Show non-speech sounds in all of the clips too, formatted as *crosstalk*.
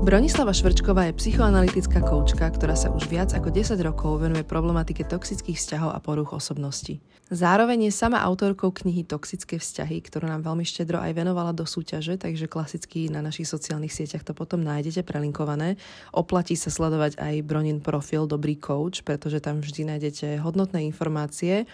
Bronislava Švrčková je psychoanalytická koučka, ktorá sa už viac ako 10 rokov venuje problematike toxických vzťahov a poruch osobnosti. Zároveň je sama autorkou knihy Toxické vzťahy, ktorú nám veľmi štedro aj venovala do súťaže, takže klasicky na našich sociálnych sieťach to potom nájdete prelinkované. Oplatí sa sledovať aj Bronin profil Dobrý coach, pretože tam vždy nájdete hodnotné informácie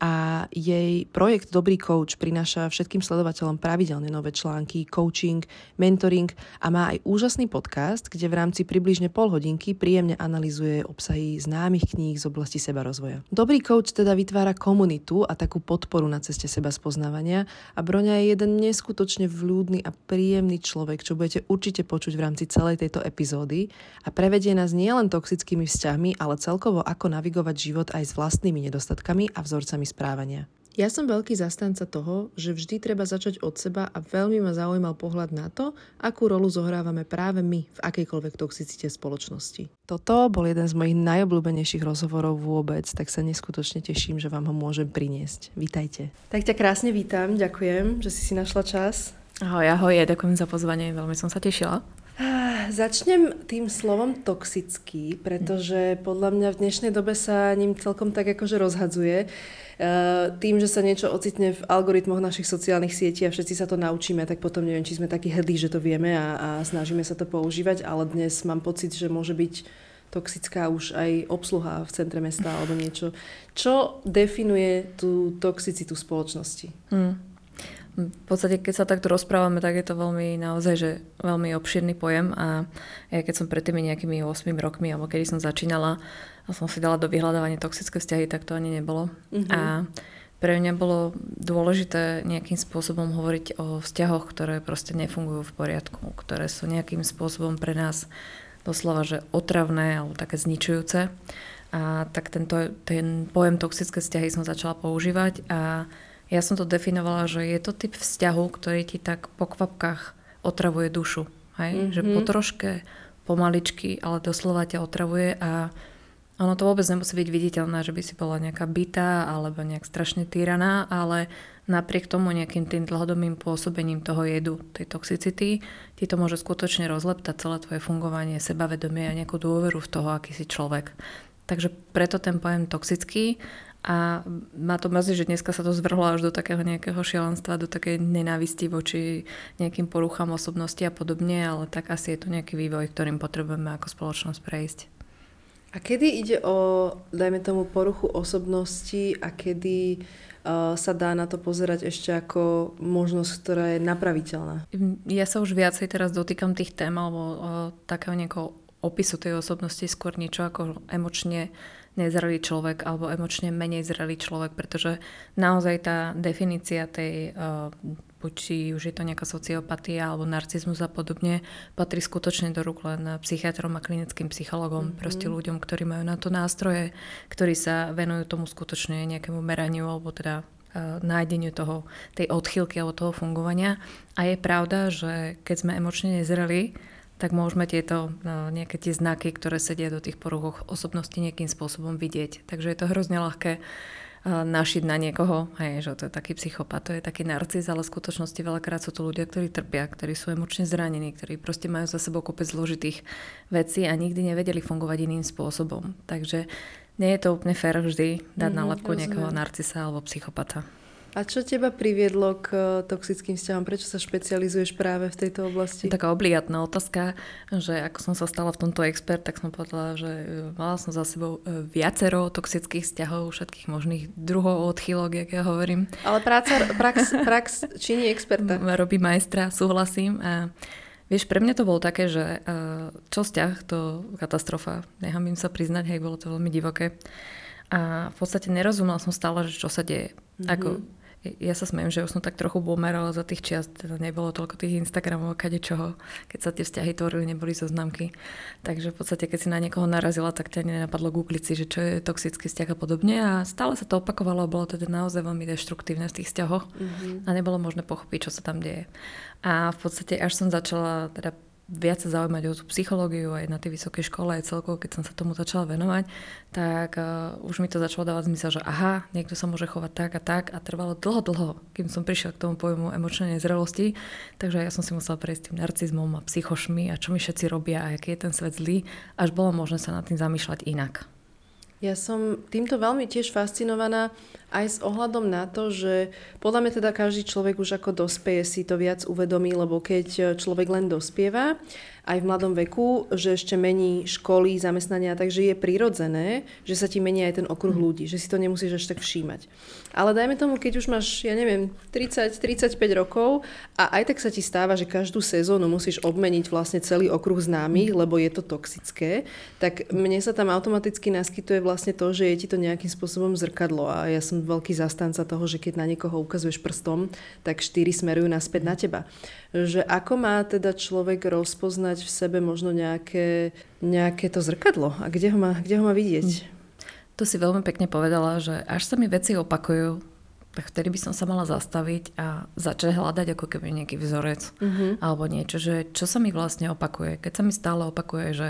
a jej projekt Dobrý coach prináša všetkým sledovateľom pravidelne nové články, coaching, mentoring a má aj úžasný podcast, kde v rámci približne pol hodinky príjemne analizuje obsahy známych kníh z oblasti seba rozvoja. Dobrý coach teda vytvára komunitu a takú podporu na ceste seba spoznávania a Broňa je jeden neskutočne vľúdny a príjemný človek, čo budete určite počuť v rámci celej tejto epizódy a prevedie nás nielen toxickými vzťahmi, ale celkovo ako navigovať život aj s vlastnými nedostatkami a vzorcami správania. Ja som veľký zastanca toho, že vždy treba začať od seba a veľmi ma zaujímal pohľad na to, akú rolu zohrávame práve my v akejkoľvek toxicite spoločnosti. Toto bol jeden z mojich najobľúbenejších rozhovorov vôbec, tak sa neskutočne teším, že vám ho môžem priniesť. Vítajte. Tak ťa krásne vítam, ďakujem, že si si našla čas. Ahoj, ahoj, ja ďakujem za pozvanie, veľmi som sa tešila. Začnem tým slovom toxický, pretože podľa mňa v dnešnej dobe sa ním celkom tak akože rozhadzuje. Eh, tým, že sa niečo ocitne v algoritmoch našich sociálnych sietí a všetci sa to naučíme, tak potom neviem, či sme takí hrdí, že to vieme a, a snažíme sa to používať, ale dnes mám pocit, že môže byť toxická už aj obsluha v centre mesta alebo niečo. Čo definuje tú toxicitu spoločnosti? Hmm. V podstate, keď sa takto rozprávame, tak je to veľmi naozaj, že veľmi obširný pojem a ja keď som pred tými nejakými 8 rokmi, alebo kedy som začínala, a som si dala do vyhľadávania toxické vzťahy, tak to ani nebolo. Mm-hmm. A pre mňa bolo dôležité nejakým spôsobom hovoriť o vzťahoch, ktoré proste nefungujú v poriadku, ktoré sú nejakým spôsobom pre nás doslova, že otravné alebo také zničujúce. A tak tento, ten pojem toxické vzťahy som začala používať a ja som to definovala, že je to typ vzťahu, ktorý ti tak po kvapkách otravuje dušu. Hej? Mm-hmm. Že po troške, pomaličky, ale doslova ťa otravuje a ono to vôbec nemusí byť viditeľné, že by si bola nejaká bytá alebo nejak strašne týraná, ale napriek tomu nejakým tým dlhodobým pôsobením toho jedu, tej toxicity, ti to môže skutočne rozleptať celé tvoje fungovanie, sebavedomie a nejakú dôveru v toho, aký si človek. Takže preto ten pojem toxický a má to mrzí, že dneska sa to zvrhlo až do takého nejakého šialenstva, do takej nenávisti voči nejakým poruchám osobnosti a podobne, ale tak asi je to nejaký vývoj, ktorým potrebujeme ako spoločnosť prejsť. A kedy ide o, dajme tomu, poruchu osobnosti a kedy uh, sa dá na to pozerať ešte ako možnosť, ktorá je napraviteľná? Ja sa už viacej teraz dotýkam tých tém alebo uh, takého nejakého opisu tej osobnosti skôr niečo ako emočne nezrelý človek alebo emočne menej zrelý človek, pretože naozaj tá definícia tej, uh, či už je to nejaká sociopatia alebo narcizmus a podobne, patrí skutočne do rúk len psychiatrom a klinickým psychologom, mm-hmm. proste ľuďom, ktorí majú na to nástroje, ktorí sa venujú tomu skutočne nejakému meraniu alebo teda uh, nájdeniu toho, tej odchýlky alebo toho fungovania. A je pravda, že keď sme emočne nezreli, tak môžeme tieto no, nejaké tie znaky, ktoré sedia do tých poruch osobnosti nejakým spôsobom vidieť. Takže je to hrozne ľahké našiť na niekoho, hej, že to je taký psychopat, to je taký narcis, ale v skutočnosti veľakrát sú to ľudia, ktorí trpia, ktorí sú emočne zranení, ktorí proste majú za sebou kopec zložitých vecí a nikdy nevedeli fungovať iným spôsobom. Takže nie je to úplne fér vždy dať mm-hmm, nálepku nejakého narcisa alebo psychopata. A čo teba priviedlo k eh, toxickým vzťahom? Prečo sa špecializuješ práve v tejto oblasti? Taká obligátna otázka, že ako som sa stala v tomto expert, tak som povedala, že eh, mala som za sebou eh, viacero toxických vzťahov, všetkých možných druhov odchýlok, jak ja hovorím. Ale práca, prax, prax činí experta. *laughs* Robí majstra, súhlasím. A Vieš, pre mňa to bolo také, že čo vzťah, to katastrofa. Nechám im sa priznať, hej, bolo to veľmi divoké. A v podstate nerozumela som stále, že čo sa deje. Mm-hmm. Ako, ja sa smejem, že už som tak trochu boomer, ale za tých čiast teda nebolo toľko tých Instagramov, kade čoho, keď sa tie vzťahy tvorili, neboli zoznamky. Takže v podstate, keď si na niekoho narazila, tak ťa nenapadlo googliť si, že čo je toxický vzťah a podobne. A stále sa to opakovalo, bolo to teda naozaj veľmi deštruktívne v tých vzťahoch mm-hmm. a nebolo možné pochopiť, čo sa tam deje. A v podstate až som začala teda viac sa zaujímať o tú psychológiu aj na tej vysokej škole, aj celkovo, keď som sa tomu začala venovať, tak uh, už mi to začalo dávať zmysel, že aha, niekto sa môže chovať tak a tak a trvalo dlho, dlho, kým som prišla k tomu pojmu emočnej nezrelosti, takže ja som si musela prejsť tým narcizmom a psychošmi a čo mi všetci robia a aký je ten svet zlý, až bolo možné sa nad tým zamýšľať inak. Ja som týmto veľmi tiež fascinovaná aj s ohľadom na to, že podľa mňa teda každý človek už ako dospeje si to viac uvedomí, lebo keď človek len dospieva, aj v mladom veku, že ešte mení školy, zamestnania, takže je prirodzené, že sa ti mení aj ten okruh mhm. ľudí, že si to nemusíš až tak všímať. Ale dajme tomu, keď už máš, ja neviem, 30-35 rokov a aj tak sa ti stáva, že každú sezónu musíš obmeniť vlastne celý okruh známych, lebo je to toxické, tak mne sa tam automaticky naskytuje vlastne to, že je ti to nejakým spôsobom zrkadlo a ja som veľký zastanca toho, že keď na niekoho ukazuješ prstom, tak štyri smerujú naspäť na teba že ako má teda človek rozpoznať v sebe možno nejaké, nejaké to zrkadlo a kde ho má, kde ho má vidieť? To si veľmi pekne povedala, že až sa mi veci opakujú, tak vtedy by som sa mala zastaviť a začať hľadať ako keby nejaký vzorec uh-huh. alebo niečo, že čo sa mi vlastne opakuje. Keď sa mi stále opakuje, že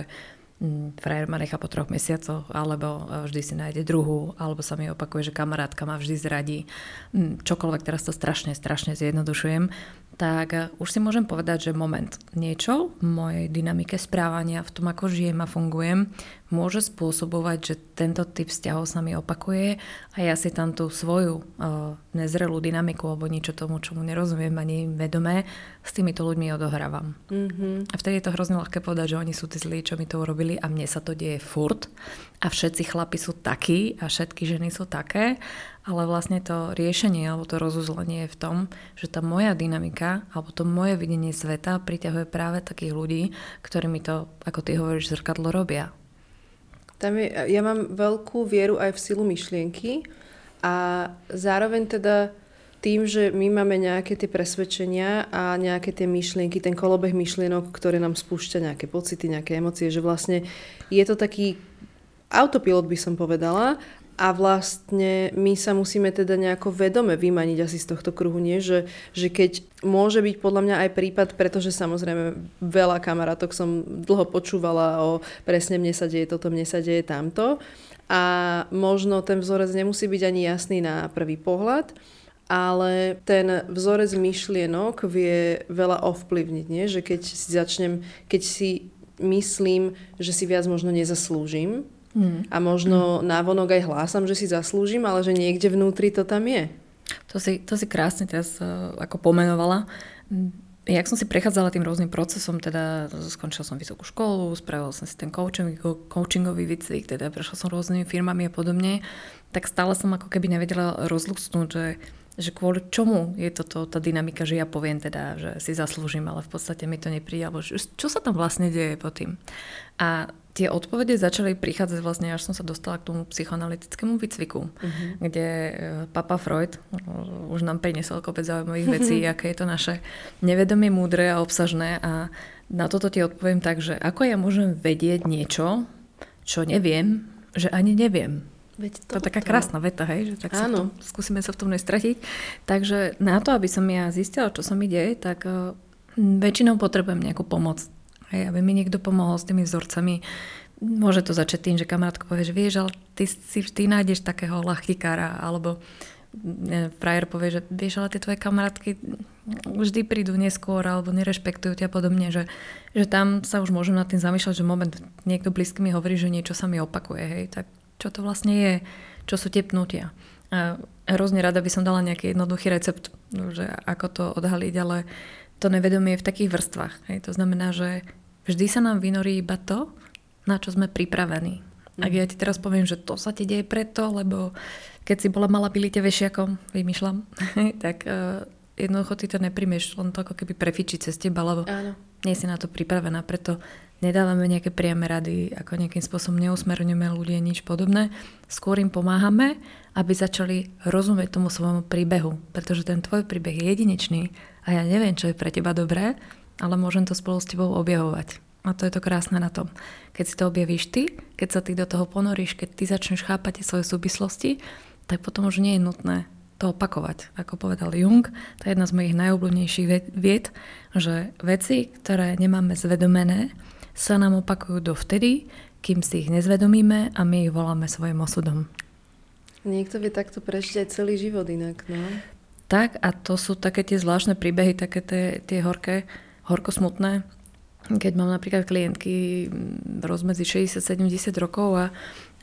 frajer ma nechá po troch mesiacoch, alebo e, vždy si nájde druhú, alebo sa mi opakuje, že kamarátka ma vždy zradí. Hm, čokoľvek, teraz to strašne, strašne zjednodušujem, tak eh, už si môžem povedať, že moment, niečo v mojej dynamike správania, v tom, ako žijem a fungujem, môže spôsobovať, že tento typ vzťahov sa mi opakuje a ja si tam tú svoju uh, nezrelú dynamiku alebo niečo tomu, čomu nerozumiem ani vedomé, s týmito ľuďmi odohrávam. Mm-hmm. A vtedy je to hrozne ľahké povedať, že oni sú tí zlí, čo mi to urobili a mne sa to deje furt a všetci chlapi sú takí a všetky ženy sú také ale vlastne to riešenie alebo to rozuzlenie je v tom, že tá moja dynamika alebo to moje videnie sveta priťahuje práve takých ľudí, ktorí mi to, ako ty hovoríš, zrkadlo robia. Tam je, ja mám veľkú vieru aj v silu myšlienky a zároveň teda tým, že my máme nejaké tie presvedčenia a nejaké tie myšlienky, ten kolobeh myšlienok, ktoré nám spúšťa nejaké pocity, nejaké emócie, že vlastne je to taký autopilot by som povedala a vlastne my sa musíme teda nejako vedome vymaniť asi z tohto kruhu, nie? Že, že keď môže byť podľa mňa aj prípad, pretože samozrejme veľa kamarátok som dlho počúvala o presne mne sa deje toto, mne sa deje tamto a možno ten vzorec nemusí byť ani jasný na prvý pohľad, ale ten vzorec myšlienok vie veľa ovplyvniť, nie? že keď si začnem, keď si myslím, že si viac možno nezaslúžim, Mm. A možno mm. návonok aj hlásam, že si zaslúžim, ale že niekde vnútri to tam je. To si, to si krásne teraz uh, ako pomenovala. Jak som si prechádzala tým rôznym procesom, teda skončila som vysokú školu, spravila som si ten coaching, coachingový výcvik, teda prešla som rôznymi firmami a podobne, tak stále som ako keby nevedela rozlucnúť, že že kvôli čomu je toto tá dynamika, že ja poviem teda, že si zaslúžim, ale v podstate mi to nepríde, alebo čo sa tam vlastne deje po tým. A tie odpovede začali prichádzať vlastne, až som sa dostala k tomu psychoanalytickému výcviku, uh-huh. kde e, papa Freud e, už nám priniesol kopec zaujímavých vecí, *laughs* aké je to naše nevedomie, múdre a obsažné a na toto ti odpoviem tak, že ako ja môžem vedieť niečo, čo neviem, že ani neviem. Veď to je taká krásna veta, hej, že tak sa tom, skúsime sa v tom nestratiť. Takže na to, aby som ja zistila, čo sa mi deje, tak uh, väčšinou potrebujem nejakú pomoc. Hej, aby mi niekto pomohol s tými vzorcami. Môže to začať tým, že kamarátko povie, že vieš, ale ty si ty nájdeš takého lachtikára, alebo frajer povie, že vieš, ale tie tvoje kamarátky vždy prídu neskôr alebo nerešpektujú ťa podobne, že, že tam sa už môžem nad tým zamýšľať, že moment, niekto blízky mi hovorí, že niečo sa mi opakuje, hej, tak čo to vlastne je, čo sú tie pnutia. A hrozne rada by som dala nejaký jednoduchý recept, že ako to odhaliť, ale to nevedomie je v takých vrstvách. Hej. To znamená, že vždy sa nám vynorí iba to, na čo sme pripravení. Mm. Ak ja ti teraz poviem, že to sa ti deje preto, lebo keď si bola malá pilite vešiakom, vymýšľam, *laughs* tak uh, jednoducho ty to neprímeš, len to ako keby prefičí cez teba, lebo Áno. nie si na to pripravená. Preto nedávame nejaké priame rady, ako nejakým spôsobom neusmerňujeme ľudí, nič podobné. Skôr im pomáhame, aby začali rozumieť tomu svojmu príbehu, pretože ten tvoj príbeh je jedinečný a ja neviem, čo je pre teba dobré, ale môžem to spolu s tebou objavovať. A to je to krásne na tom. Keď si to objavíš ty, keď sa ty do toho ponoríš, keď ty začneš chápať tie svoje súvislosti, tak potom už nie je nutné to opakovať. Ako povedal Jung, to je jedna z mojich najobľúbenejších vied, že veci, ktoré nemáme zvedomené, sa nám opakujú dovtedy, kým si ich nezvedomíme a my ich voláme svojim osudom. Niekto vie takto prežiť aj celý život inak, no? Tak a to sú také tie zvláštne príbehy, také tie, tie horké, horko smutné, keď mám napríklad klientky rozmedzi 60-70 rokov a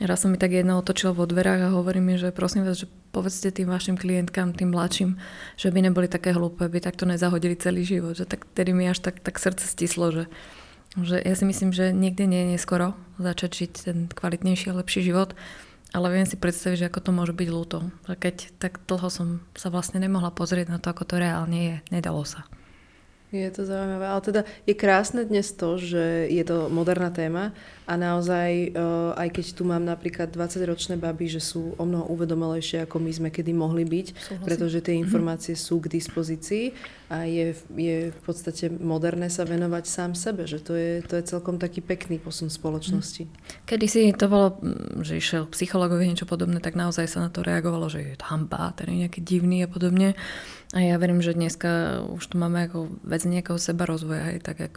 raz som mi tak jedna otočila vo dverách a hovorí mi, že prosím vás, že povedzte tým vašim klientkám, tým mladším, že by neboli také hlúpe, aby takto nezahodili celý život. Že tak tedy mi až tak, tak srdce stislo, že, že ja si myslím, že niekde nie je neskoro začať žiť ten kvalitnejší a lepší život, ale viem si predstaviť, že ako to môže byť ľúto. Keď tak dlho som sa vlastne nemohla pozrieť na to, ako to reálne je, nedalo sa. Je to zaujímavé, ale teda je krásne dnes to, že je to moderná téma a naozaj, uh, aj keď tu mám napríklad 20-ročné baby, že sú o mnoho uvedomelejšie, ako my sme kedy mohli byť, Súhlasím. pretože tie mhm. informácie mm-hmm. sú k dispozícii a je, je v podstate moderné sa venovať sám sebe, že to je, to je celkom taký pekný posun spoločnosti. Kedy si to bolo, mm, že išiel psychologovi niečo podobné, tak naozaj sa na to reagovalo, že je hamba, ten je nejaký divný a podobne. A ja verím, že dneska už tu máme ako vec nejakého seba rozvoja. Hej. Tak ak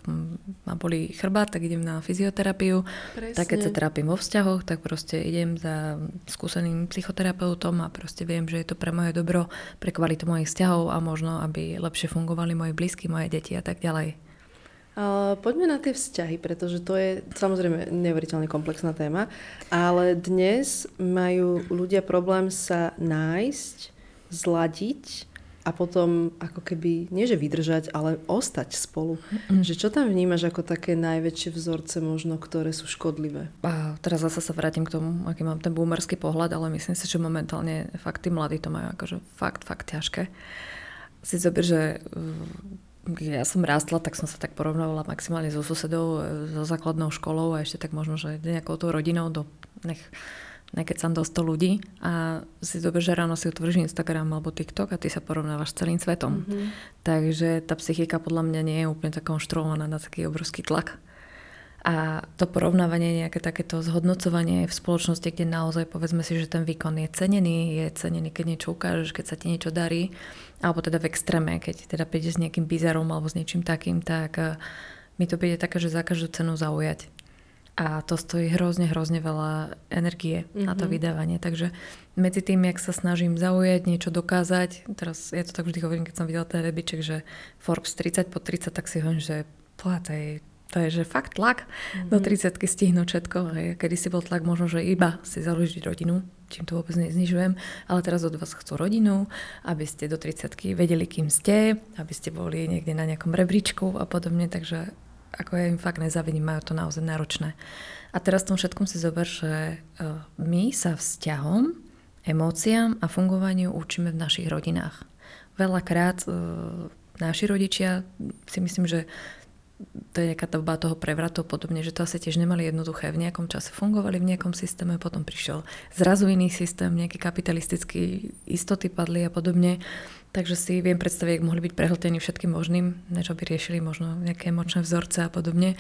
ma boli chrbát, tak idem na fyzioterapiu. Presne. Tak keď sa trápim vo vzťahoch, tak proste idem za skúseným psychoterapeutom a proste viem, že je to pre moje dobro, pre kvalitu mojich vzťahov a možno, aby lepšie fungovali moji blízky, moje deti a tak ďalej. Poďme na tie vzťahy, pretože to je samozrejme neuveriteľne komplexná téma, ale dnes majú ľudia problém sa nájsť, zladiť a potom ako keby, nie že vydržať, ale ostať spolu. Mm. Že čo tam vnímaš ako také najväčšie vzorce možno, ktoré sú škodlivé? A teraz zase sa vrátim k tomu, aký mám ten boomerský pohľad, ale myslím si, že momentálne fakt tí mladí to majú akože fakt, fakt ťažké. Si zober, že mm, ja som rástla, tak som sa tak porovnávala maximálne so susedou, so základnou školou a ešte tak možno, že nejakou tou rodinou do nech som do 100 ľudí a si dobre, že ráno si otvoríš Instagram alebo TikTok a ty sa porovnávaš s celým svetom. Mm-hmm. Takže tá psychika podľa mňa nie je úplne tak konštruovaná na taký obrovský tlak. A to porovnávanie, nejaké takéto zhodnocovanie v spoločnosti, kde naozaj povedzme si, že ten výkon je cenený, je cenený, keď niečo ukážeš, keď sa ti niečo darí, alebo teda v extréme, keď teda prídeš s nejakým bizarom alebo s niečím takým, tak eh, mi to bude také, že za každú cenu zaujať. A to stojí hrozne, hrozne veľa energie mm-hmm. na to mhm. vydávanie. Takže medzi tým, jak sa snažím zaujať, niečo dokázať, teraz ja to tak vždy hovorím, keď som videla ten webiček, že Forbes 30 po 30, tak si hovorím, že plá, to je, že fakt tlak mm-hmm. do 30 stihnúť všetko. Hej. Kedy si bol tlak možno, že iba si založiť rodinu, čím to vôbec neznižujem, ale teraz od vás chcú rodinu, aby ste do 30 vedeli, kým ste, aby ste boli niekde na nejakom rebríčku a podobne, takže ako ja im fakt nezavidím, majú to naozaj náročné. A teraz v tom všetkom si zober, že e, my sa vzťahom, emóciám a fungovaniu učíme v našich rodinách. Veľakrát e, naši rodičia si myslím, že to je nejaká doba toho prevratu podobne, že to asi tiež nemali jednoduché. V nejakom čase fungovali v nejakom systéme, potom prišiel zrazu iný systém, nejaký kapitalistický istoty padli a podobne. Takže si viem predstaviť, ak mohli byť prehltení všetkým možným, než by riešili možno nejaké emočné vzorce a podobne.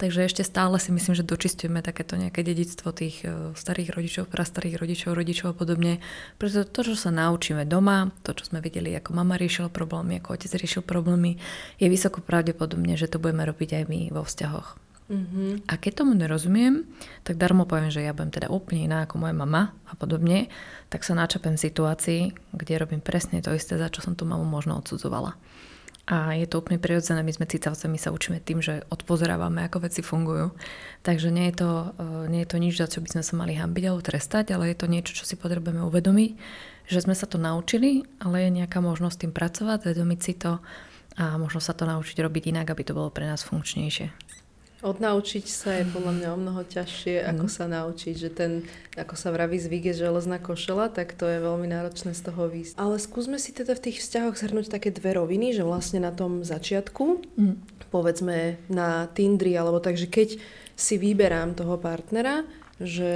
Takže ešte stále si myslím, že dočistujeme takéto nejaké dedictvo tých e, starých rodičov, prastarých rodičov, rodičov a podobne. Pretože to, čo sa naučíme doma, to, čo sme videli, ako mama riešila problémy, ako otec riešil problémy, je vysoko pravdepodobne, že to budeme robiť aj my vo vzťahoch. Mm-hmm. A keď tomu nerozumiem, tak darmo poviem, že ja budem teda úplne iná ako moja mama a podobne, tak sa načapem v situácii, kde robím presne to isté, za čo som tú mamu možno odsudzovala. A je to úplne prirodzené, my sme cicavce, my sa učíme tým, že odpozerávame, ako veci fungujú. Takže nie je, to, e, nie je to nič, za čo by sme sa mali hambiť alebo trestať, ale je to niečo, čo si potrebujeme uvedomiť, že sme sa to naučili, ale je nejaká možnosť tým pracovať, vedomiť si to a možno sa to naučiť robiť inak, aby to bolo pre nás funkčnejšie. Odnaučiť sa je podľa mňa o mnoho ťažšie, ako mm. sa naučiť, že ten, ako sa vraví, zvyk je železná košela, tak to je veľmi náročné z toho výsť. Ale skúsme si teda v tých vzťahoch zhrnúť také dve roviny, že vlastne na tom začiatku mm. povedzme na Tindri, alebo takže keď si vyberám toho partnera, že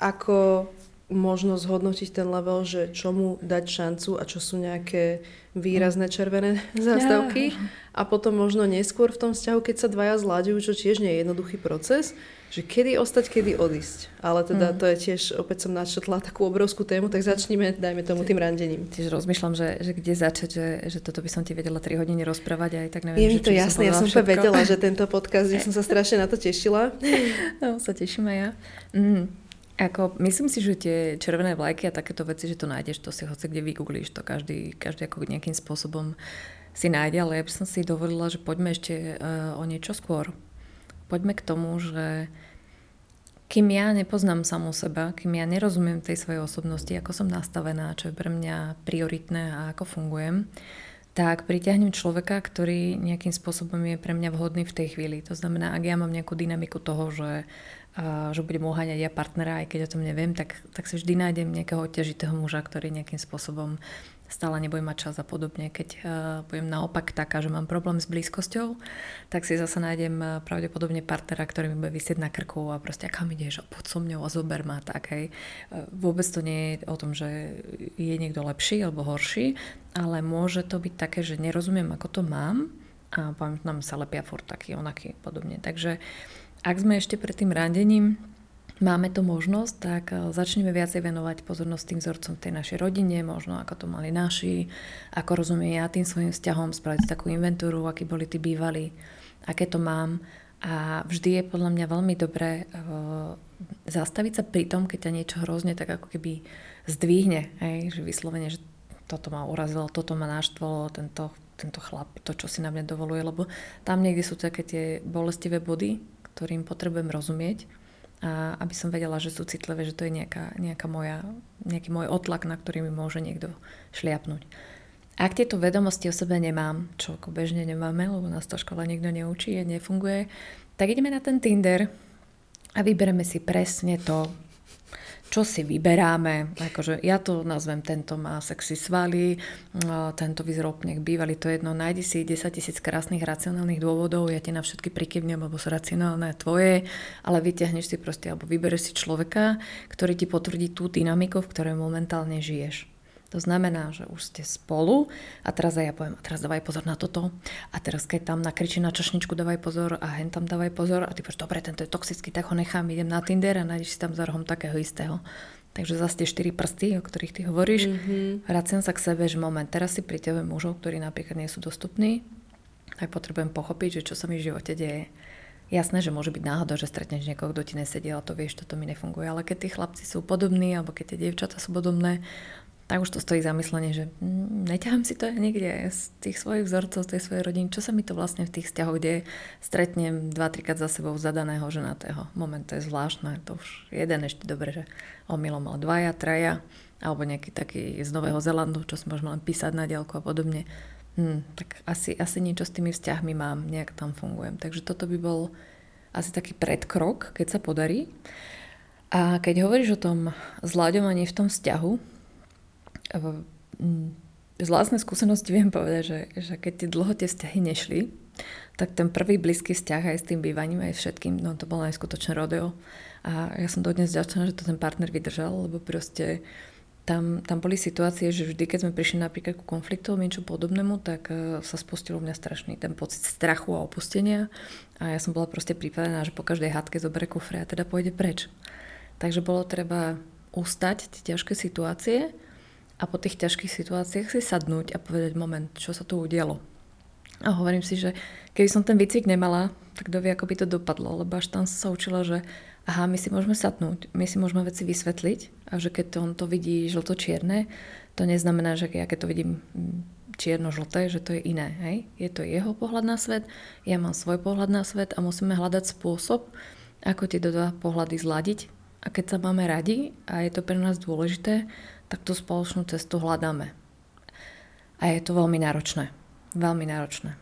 ako možno zhodnotiť ten level, že čomu dať šancu a čo sú nejaké výrazné červené *laughs* zástavky. A potom možno neskôr v tom vzťahu, keď sa dvaja zlaďujú, čo tiež nie je jednoduchý proces, že kedy ostať, kedy odísť. Ale teda mm. to je tiež, opäť som načetla takú obrovskú tému, tak začníme, dajme tomu tým randením. Tiež rozmýšľam, že, že kde začať, že, že toto by som ti vedela 3 hodiny rozprávať aj tak neviem. Je mi to jasné, ja som to vedela, že tento podcast, že som sa *laughs* strašne na to tešila. No, sa teším aj ja. Mm. Ako, myslím si, že tie červené vlajky a takéto veci, že to nájdeš, to si hoci kde vygooglíš, to každý, každý ako nejakým spôsobom si nájde, ale ja by som si dovolila, že poďme ešte uh, o niečo skôr poďme k tomu, že kým ja nepoznám samú seba, kým ja nerozumiem tej svojej osobnosti, ako som nastavená, čo je pre mňa prioritné a ako fungujem, tak pritiahnem človeka, ktorý nejakým spôsobom je pre mňa vhodný v tej chvíli. To znamená, ak ja mám nejakú dynamiku toho, že, že budem uháňať ja partnera, aj keď o tom neviem, tak, tak si vždy nájdem nejakého ťažitého muža, ktorý nejakým spôsobom stále nebudem mať čas a podobne. Keď uh, budem naopak taká, že mám problém s blízkosťou, tak si zase nájdem uh, pravdepodobne partnera, ktorý mi bude vysieť na krku a proste, kam ideš, poď so mňou a zober ma, tak hej. Uh, vôbec to nie je o tom, že je niekto lepší alebo horší, ale môže to byť také, že nerozumiem, ako to mám a nám sa lepia furt taký, onaký podobne. Takže ak sme ešte pred tým randením, máme tu možnosť, tak eh, začneme viacej venovať pozornosť tým vzorcom tej našej rodine, možno ako to mali naši, ako rozumiem ja tým svojim vzťahom, spraviť takú inventúru, akí boli tí bývali, aké to mám. A vždy je podľa mňa veľmi dobré uh, zastaviť sa pri tom, keď ťa niečo hrozne tak ako keby zdvihne, hej? že vyslovene, že toto ma urazilo, toto ma naštvalo, tento, tento chlap, to, čo si na mňa dovoluje, lebo tam niekde sú také tie bolestivé body, ktorým potrebujem rozumieť a aby som vedela, že sú citlivé, že to je nejaká, nejaká moja, nejaký môj otlak, na ktorý mi môže niekto šliapnúť. Ak tieto vedomosti o sebe nemám, čo ako bežne nemáme, lebo nás to škola nikto neučí a nefunguje, tak ideme na ten Tinder a vybereme si presne to, čo si vyberáme. Akože ja to nazvem, tento má sexy svaly, tento výzrobnek bývalý, to je jedno, nájdi si 10 tisíc krásnych racionálnych dôvodov, ja ti na všetky prikývnem, lebo sú racionálne tvoje, ale vyťahneš si proste, alebo vybereš si človeka, ktorý ti potvrdí tú dynamiku, v ktorej momentálne žiješ. To znamená, že už ste spolu a teraz aj ja poviem, a teraz dávaj pozor na toto a teraz keď tam nakričí na čašničku, dávaj pozor a hen tam dávaj pozor a ty povieš, dobre, tento je toxický, tak ho nechám, idem na Tinder a nájdeš si tam za rohom takého istého. Takže zase tie štyri prsty, o ktorých ty hovoríš, mm-hmm. vraciam sa k sebe, že moment, teraz si priťahujem mužov, ktorí napríklad nie sú dostupní, tak potrebujem pochopiť, že čo sa mi v živote deje. Jasné, že môže byť náhoda, že stretneš niekoho, kto ti nesedí, ale to vieš, toto mi nefunguje. Ale keď tí chlapci sú podobní, alebo keď tie dievčatá sú podobné, tak už to stojí zamyslenie, že mm, neťahám si to niekde z tých svojich vzorcov, z tej svojej rodiny, čo sa mi to vlastne v tých vzťahoch, kde stretnem dva, trikrát za sebou zadaného ženatého. Moment, to je zvláštne, to už jeden ešte dobre, že omylom mal dvaja, traja, alebo nejaký taký z Nového Zelandu, čo si môžeme len písať na diálku a podobne. Hm, tak asi, asi niečo s tými vzťahmi mám, nejak tam fungujem. Takže toto by bol asi taký predkrok, keď sa podarí. A keď hovoríš o tom zľaďovaní v tom vzťahu, z vlastnej skúsenosti viem povedať, že, že keď tie dlho tie vzťahy nešli, tak ten prvý blízky vzťah aj s tým bývaním, aj všetkým, no to bolo najskutočné rodeo. A ja som dodnes ďačná, že to ten partner vydržal, lebo proste tam, tam boli situácie, že vždy, keď sme prišli napríklad ku konfliktu niečo podobnému, tak uh, sa spustilo mňa strašný ten pocit strachu a opustenia. A ja som bola proste pripravená, že po každej hádke zoberie kufre a teda pôjde preč. Takže bolo treba ustať tie ťažké situácie, a po tých ťažkých situáciách si sadnúť a povedať moment, čo sa tu udialo. A hovorím si, že keby som ten výcvik nemala, tak dovie, ako by to dopadlo, lebo až tam sa učila, že aha, my si môžeme sadnúť, my si môžeme veci vysvetliť a že keď on to vidí žlto-čierne, to neznamená, že ja keď to vidím mm, čierno-žlté, že to je iné. Hej? Je to jeho pohľad na svet, ja mám svoj pohľad na svet a musíme hľadať spôsob, ako tie dva pohľady zladiť. A keď sa máme radi a je to pre nás dôležité, tak tú spoločnú cestu hľadáme. A je to veľmi náročné. Veľmi náročné.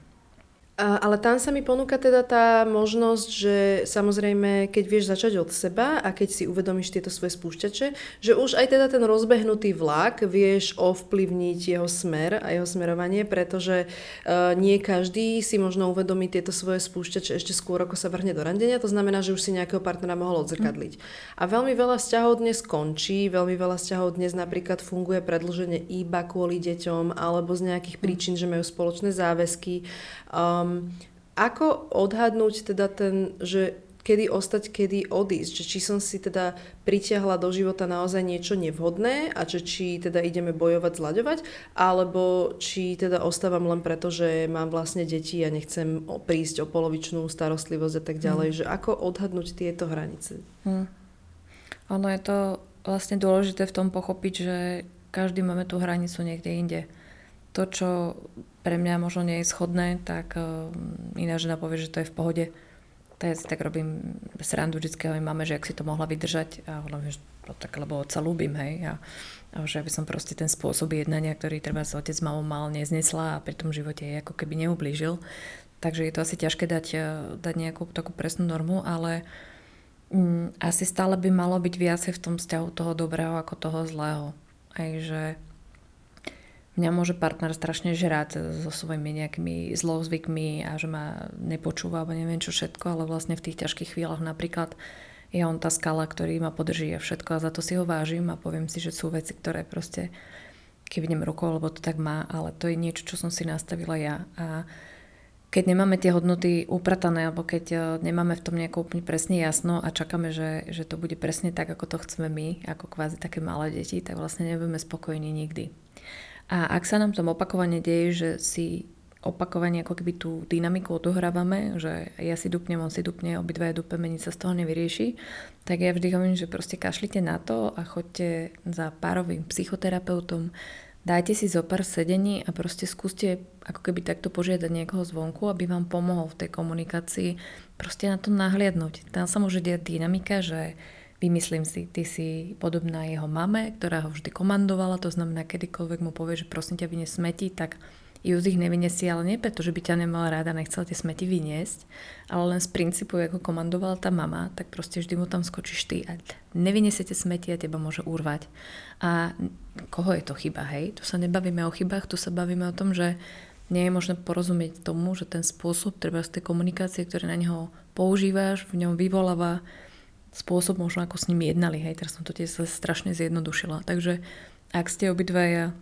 Ale tam sa mi ponúka teda tá možnosť, že samozrejme, keď vieš začať od seba a keď si uvedomíš tieto svoje spúšťače, že už aj teda ten rozbehnutý vlak vieš ovplyvniť jeho smer a jeho smerovanie, pretože uh, nie každý si možno uvedomí tieto svoje spúšťače ešte skôr, ako sa vrhne do randenia. To znamená, že už si nejakého partnera mohol odzrkadliť. Mm. A veľmi veľa vzťahov dnes končí, veľmi veľa vzťahov dnes napríklad funguje predlženie iba kvôli deťom alebo z nejakých príčin, že majú spoločné záväzky. Um, Um, ako odhadnúť teda ten, že kedy ostať, kedy odísť. Že či som si teda pritiahla do života naozaj niečo nevhodné a že či teda ideme bojovať, zľaďovať, alebo či teda ostávam len preto, že mám vlastne deti a nechcem prísť o polovičnú starostlivosť a tak ďalej. Hmm. Že ako odhadnúť tieto hranice? Hmm. Ono je to vlastne dôležité v tom pochopiť, že každý máme tú hranicu niekde inde. To, čo pre mňa možno nie je schodné, tak uh, iná žena povie, že to je v pohode. To ja si tak robím srandu vždycky, ale máme, že ak si to mohla vydržať a hlavne, že no, tak lebo otca ľúbim, hej, a, a že by som proste ten spôsob jednania, ktorý treba sa otec mamou mal, neznesla a pri tom živote je ako keby neublížil. Takže je to asi ťažké dať, e, dať nejakú takú presnú normu, ale mm, asi stále by malo byť viacej v tom vzťahu toho dobrého ako toho zlého. Aj že mňa môže partner strašne žrať so svojimi nejakými zlozvykmi a že ma nepočúva alebo neviem čo všetko, ale vlastne v tých ťažkých chvíľach napríklad je on tá skala, ktorý ma podrží a všetko a za to si ho vážim a poviem si, že sú veci, ktoré proste idem rukou, lebo to tak má, ale to je niečo, čo som si nastavila ja. A keď nemáme tie hodnoty upratané, alebo keď e, nemáme v tom nejako úplne presne jasno a čakáme, že, že to bude presne tak, ako to chceme my, ako kvázi také malé deti, tak vlastne nebudeme spokojní nikdy. A ak sa nám tom opakovane deje, že si opakovane ako keby tú dynamiku odohrávame, že ja si dupnem, on si dupne, obidva dupeme, nič sa z toho nevyrieši, tak ja vždy hovorím, že proste kašlite na to a choďte za párovým psychoterapeutom, dajte si zo pár sedení a proste skúste ako keby takto požiadať niekoho zvonku, aby vám pomohol v tej komunikácii, proste na to nahliadnúť. Tam sa môže diať dynamika, že Vymyslím si, ty si podobná jeho mame, ktorá ho vždy komandovala, to znamená, kedykoľvek mu povie, že prosím ťa vyniesť smeti, tak ju z ich nevyniesie, ale nie preto, že by ťa nemala ráda, nechcela tie smeti vyniesť, ale len z princípu, ako komandovala tá mama, tak proste vždy mu tam skočíš ty a nevyniesiete smeti a teba môže urvať. A koho je to chyba, hej? Tu sa nebavíme o chybách, tu sa bavíme o tom, že nie je možné porozumieť tomu, že ten spôsob treba z tej komunikácie, ktoré na neho používaš, v ňom vyvoláva spôsob možno, ako s nimi jednali. Hej, teraz som to tiež strašne zjednodušila. Takže ak ste obidvaja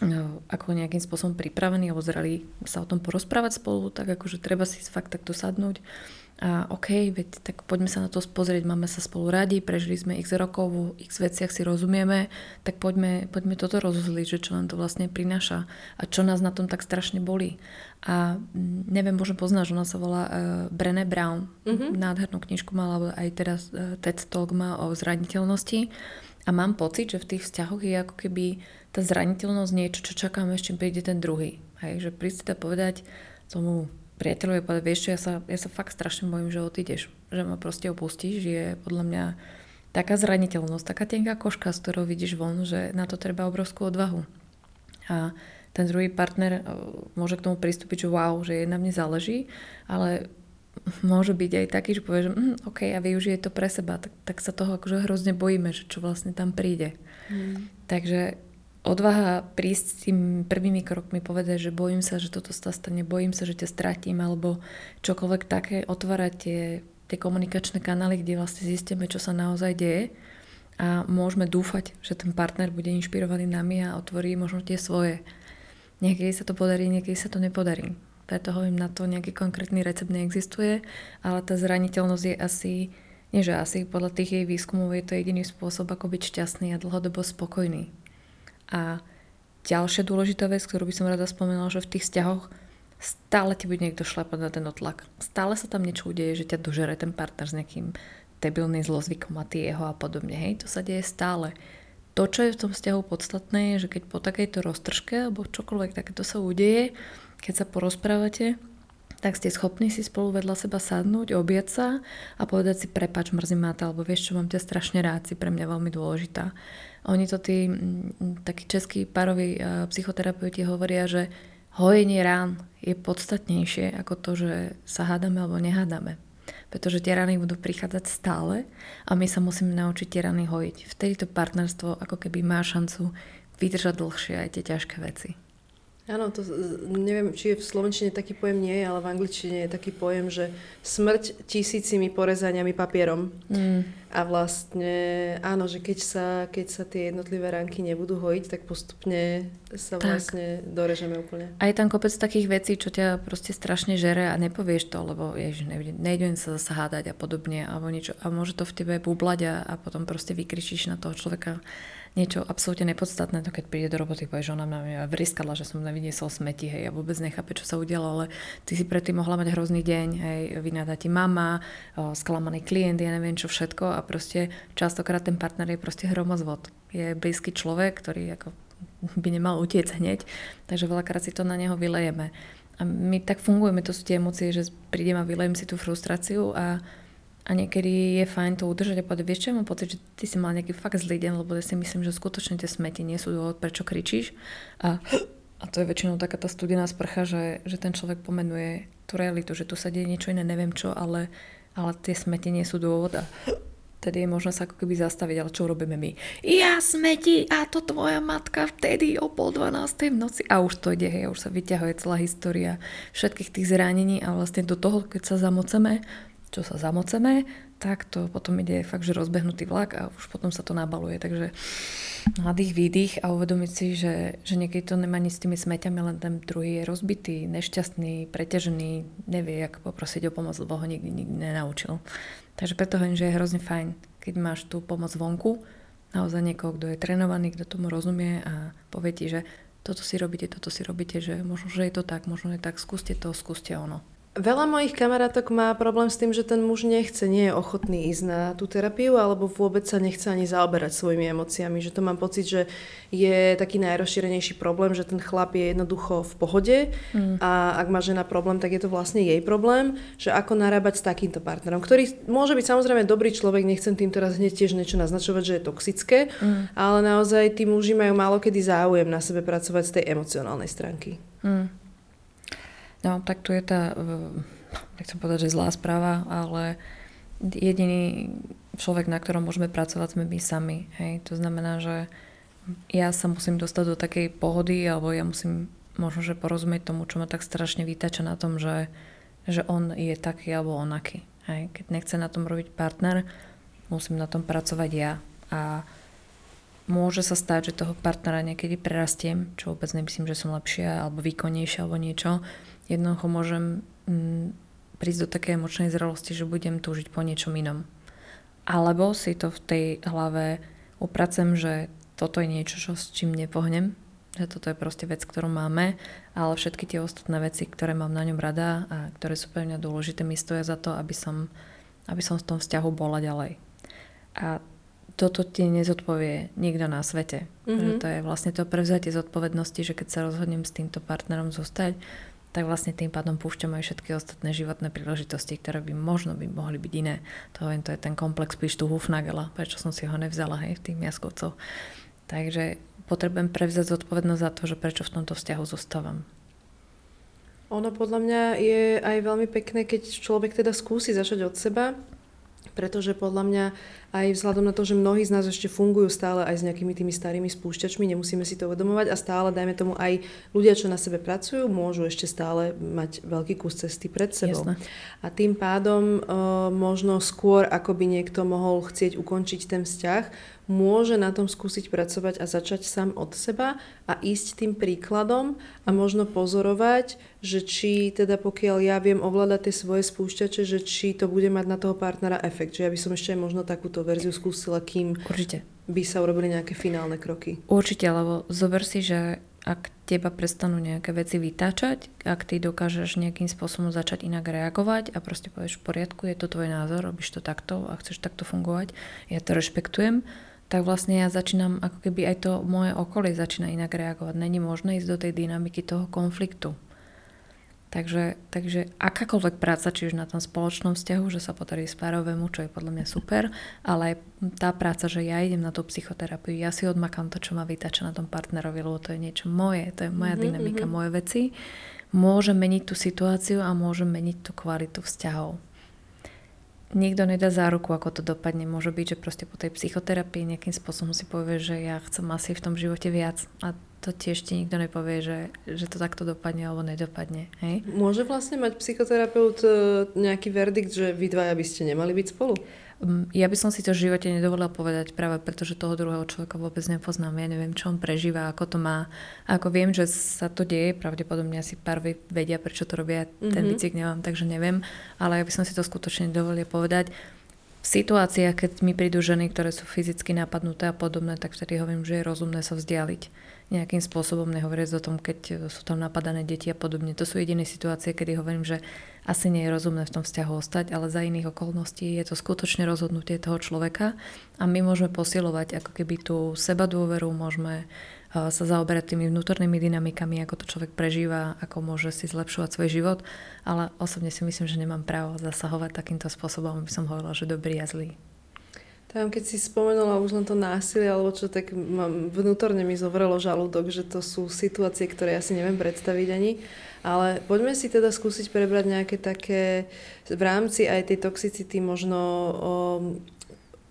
no, ako nejakým spôsobom pripravení alebo zrali sa o tom porozprávať spolu, tak akože treba si fakt takto sadnúť a OK, veď tak poďme sa na to pozrieť, máme sa spolu radi, prežili sme x rokov, v x veciach si rozumieme, tak poďme, poďme toto rozuzliť, že čo nám to vlastne prináša a čo nás na tom tak strašne bolí. A mm, neviem, možno poznáš, ona sa volá uh, Brené Brown, mm-hmm. nádhernú knižku mala, alebo aj teraz uh, TED Talk má o zraniteľnosti a mám pocit, že v tých vzťahoch je ako keby tá zraniteľnosť niečo, čo čakáme, ešte príde ten druhý. Hej, že prísť povedať tomu priateľovi povedať, vieš čo, ja sa, ja sa fakt strašne bojím, že odídeš, že ma proste opustíš, je podľa mňa taká zraniteľnosť, taká tenká koška, z ktorou vidíš von, že na to treba obrovskú odvahu. A ten druhý partner e, môže k tomu pristúpiť, že wow, že je na mne záleží, ale môže byť aj taký, že povie, že mm, OK, a využije to pre seba, tak, tak sa toho akože hrozne bojíme, že čo vlastne tam príde. Mm. Takže odvaha prísť s tým prvými krokmi, povedať, že bojím sa, že toto sa stane, bojím sa, že ťa stratím, alebo čokoľvek také, otvárať tie, tie komunikačné kanály, kde vlastne zistíme, čo sa naozaj deje a môžeme dúfať, že ten partner bude inšpirovaný nami a otvorí možno tie svoje. Niekedy sa to podarí, niekedy sa to nepodarí. Preto hovorím, na to nejaký konkrétny recept neexistuje, ale tá zraniteľnosť je asi, nie že asi, podľa tých jej výskumov je to jediný spôsob, ako byť šťastný a dlhodobo spokojný. A ďalšia dôležitá vec, ktorú by som rada spomenula, že v tých vzťahoch stále ti bude niekto šlapať na ten otlak. Stále sa tam niečo udeje, že ťa dožere ten partner s nejakým debilným zlozvykom a ty jeho a podobne. Hej, to sa deje stále. To, čo je v tom vzťahu podstatné, je, že keď po takejto roztržke alebo čokoľvek takéto sa udeje, keď sa porozprávate, tak ste schopní si spolu vedľa seba sadnúť, objať sa a povedať si prepač, mrzí ma alebo vieš čo, mám ťa strašne rád, si pre mňa veľmi dôležitá. Oni to tí takí českí pároví psychoterapeuti hovoria, že hojenie rán je podstatnejšie ako to, že sa hádame alebo nehádame. Pretože tie rany budú prichádzať stále a my sa musíme naučiť tie rany hojiť. Vtedy to partnerstvo ako keby má šancu vydržať dlhšie aj tie ťažké veci. Áno, to neviem, či je v slovenčine taký pojem nie, ale v angličtine je taký pojem, že smrť tisícimi porezaniami papierom. Mm. A vlastne áno, že keď sa, keď sa tie jednotlivé ranky nebudú hojiť, tak postupne sa tak. vlastne dorežeme úplne. A je tam kopec takých vecí, čo ťa proste strašne žere a nepovieš to, lebo jež, nejdem sa zase hádať a podobne, alebo niečo. A môže to v tebe bublať a, a potom proste vykričíš na toho človeka niečo absolútne nepodstatné, to keď príde do roboty, povie, že ona na mňa vriskala, že som nevyniesol smeti, hej, a vôbec nechápe, čo sa udialo, ale ty si predtým mohla mať hrozný deň, hej, vynáda ti mama, o, sklamaný klient, ja neviem čo všetko a proste častokrát ten partner je proste hromozvod. Je blízky človek, ktorý ako by nemal utiec hneď, takže veľakrát si to na neho vylejeme. A my tak fungujeme, to sú tie emócie, že prídem a vylejem si tú frustráciu a a niekedy je fajn to udržať a povedať, vieš čo, mám pocit, že ty si mal nejaký fakt zlý deň, lebo ja si myslím, že skutočne tie smeti nie sú dôvod, prečo kričíš. A, a to je väčšinou taká tá studená sprcha, že, že ten človek pomenuje tú realitu, že tu sa deje niečo iné, neviem čo, ale, ale tie smeti nie sú dôvod a tedy je možné sa ako keby zastaviť, ale čo robíme my? Ja smeti a to tvoja matka vtedy o pol dvanástej v noci a už to ide, hej, už sa vyťahuje celá história všetkých tých zranení a vlastne do toho, keď sa zamoceme, čo sa zamoceme, tak to potom ide fakt, že rozbehnutý vlak a už potom sa to nabaluje. Takže mladých výdych a uvedomiť si, že, že niekedy to nemá nič s tými smeťami, len ten druhý je rozbitý, nešťastný, preťažený, nevie, ako poprosiť o pomoc, lebo ho nikdy, nikdy nenaučil. Takže preto hovorím, že je hrozne fajn, keď máš tú pomoc vonku, naozaj niekoho, kto je trénovaný, kto tomu rozumie a povie ti, že toto si robíte, toto si robíte, že možno, že je to tak, možno je tak, skúste to, skúste ono. Veľa mojich kamarátok má problém s tým, že ten muž nechce, nie je ochotný ísť na tú terapiu alebo vôbec sa nechce ani zaoberať svojimi emóciami. Že to mám pocit, že je taký najrozšírenejší problém, že ten chlap je jednoducho v pohode mm. a ak má žena problém, tak je to vlastne jej problém, že ako narábať s takýmto partnerom, ktorý môže byť samozrejme dobrý človek, nechcem tým teraz hneď tiež niečo naznačovať, že je toxické, mm. ale naozaj tí muži majú málo kedy záujem na sebe pracovať z tej emocionálnej stránky. Mm. No, tak tu je tá, nechcem povedať, že zlá správa, ale jediný človek, na ktorom môžeme pracovať, sme my sami. Hej? To znamená, že ja sa musím dostať do takej pohody, alebo ja musím možno, že porozumieť tomu, čo ma tak strašne vytača na tom, že, že on je taký alebo onaký. Hej? Keď nechce na tom robiť partner, musím na tom pracovať ja. A môže sa stať, že toho partnera niekedy prerastiem, čo vôbec nemyslím, že som lepšia alebo výkonnejšia alebo niečo, jednoducho môžem mm, prísť do takej emočnej zrelosti, že budem túžiť po niečom inom. Alebo si to v tej hlave upracem, že toto je niečo, čo, s čím nepohnem, že toto je proste vec, ktorú máme, ale všetky tie ostatné veci, ktoré mám na ňom rada a ktoré sú pre mňa dôležité, mi stoja za to, aby som, aby som v tom vzťahu bola ďalej. A toto ti nezodpovie nikto na svete. Mm-hmm. to je vlastne to prevzatie zodpovednosti, že keď sa rozhodnem s týmto partnerom zostať, tak vlastne tým pádom púšťam aj všetky ostatné životné príležitosti, ktoré by možno by mohli byť iné. To, to je ten komplex píštu Hufnagela, prečo som si ho nevzala hej, v tým jaskovcov. Takže potrebujem prevzať zodpovednosť za to, že prečo v tomto vzťahu zostávam. Ono podľa mňa je aj veľmi pekné, keď človek teda skúsi začať od seba, pretože podľa mňa aj vzhľadom na to, že mnohí z nás ešte fungujú stále aj s nejakými tými starými spúšťačmi, nemusíme si to uvedomovať a stále, dajme tomu, aj ľudia, čo na sebe pracujú, môžu ešte stále mať veľký kus cesty pred sebou. Jasne. A tým pádom e, možno skôr, ako by niekto mohol chcieť ukončiť ten vzťah, môže na tom skúsiť pracovať a začať sám od seba a ísť tým príkladom a možno pozorovať, že či teda pokiaľ ja viem ovládať tie svoje spúšťače, že či to bude mať na toho partnera efekt. Že ja by som ešte aj možno takúto verziu skúsila, kým Určite. by sa urobili nejaké finálne kroky. Určite, lebo zober si, že ak teba prestanú nejaké veci vytáčať, ak ty dokážeš nejakým spôsobom začať inak reagovať a proste povieš v poriadku, je to tvoj názor, robíš to takto a chceš takto fungovať, ja to rešpektujem, tak vlastne ja začínam, ako keby aj to moje okolie začína inak reagovať. Není možné ísť do tej dynamiky toho konfliktu. Takže, takže akákoľvek práca, či už na tom spoločnom vzťahu, že sa podarí spárovému, čo je podľa mňa super, ale aj tá práca, že ja idem na tú psychoterapiu, ja si odmakám to, čo ma vytača na tom partnerovi, lebo to je niečo moje, to je moja mm-hmm, dynamika, mm-hmm. moje veci, môže meniť tú situáciu a môže meniť tú kvalitu vzťahov. Nikto nedá záruku, ako to dopadne. Môže byť, že proste po tej psychoterapii nejakým spôsobom si povie, že ja chcem asi v tom živote viac. A to tiež ti nikto nepovie, že, že to takto dopadne alebo nedopadne. Hej? Môže vlastne mať psychoterapeut e, nejaký verdikt, že vy dvaja by ste nemali byť spolu? Mm, ja by som si to v živote nedovolila povedať práve preto, že toho druhého človeka vôbec nepoznám. Ja neviem, čo on prežíva, ako to má. A ako viem, že sa to deje, pravdepodobne asi pár vedia, prečo to robia. Ten mm-hmm. výcvik nemám, takže neviem. Ale ja by som si to skutočne nedovolila povedať. V situáciách, keď mi prídu ženy, ktoré sú fyzicky napadnuté a podobné, tak vtedy hovorím, že je rozumné sa vzdialiť nejakým spôsobom, nehovoriac o tom, keď sú tam napadané deti a podobne. To sú jediné situácie, kedy hovorím, že asi nie je rozumné v tom vzťahu ostať, ale za iných okolností je to skutočne rozhodnutie toho človeka a my môžeme posilovať ako keby tú seba dôveru, môžeme sa zaoberať tými vnútornými dynamikami, ako to človek prežíva, ako môže si zlepšovať svoj život, ale osobne si myslím, že nemám právo zasahovať takýmto spôsobom, aby som hovorila, že dobrý a zlý. Tam, keď si spomenula už len to násilie, alebo čo, tak mám, vnútorne mi zovrelo žalúdok, že to sú situácie, ktoré ja si neviem predstaviť ani. Ale poďme si teda skúsiť prebrať nejaké také v rámci aj tej toxicity možno o,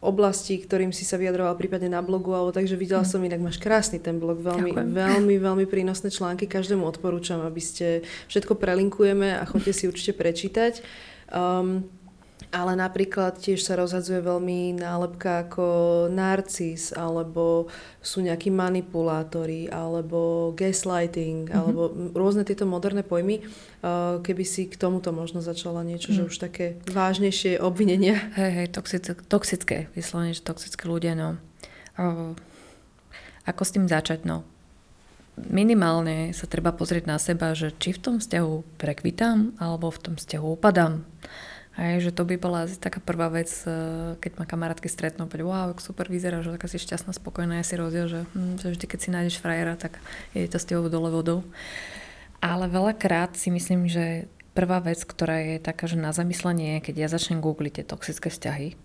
oblasti, ktorým si sa vyjadroval prípadne na blogu, alebo takže videla som inak, máš krásny ten blog, veľmi, Ďakujem. veľmi, veľmi prínosné články, každému odporúčam, aby ste, všetko prelinkujeme a chodte si určite prečítať. Um, ale napríklad tiež sa rozhadzuje veľmi nálepka ako narcis, alebo sú nejakí manipulátori, alebo gaslighting, mm-hmm. alebo rôzne tieto moderné pojmy. Keby si k tomuto možno začala niečo, mm. že mhm. už také vážnejšie obvinenia. *laughs* Hej, hej, toxické, toxické vyslovene, že toxické ľudia, no. Ako s tým začať, no? minimálne sa treba pozrieť na seba, že či v tom vzťahu prekvitám, alebo v tom vzťahu upadám. Hej, že to by bola asi taká prvá vec, e, keď ma kamarátky stretnú, povedať, wow, super vyzerá, že taká si šťastná, spokojná, ja si rozdiel, že, hm, že vždy, keď si nájdeš frajera, tak je to s tebou dole vodou. Ale veľakrát si myslím, že prvá vec, ktorá je taká, že na zamyslenie, keď ja začnem googliť tie toxické vzťahy,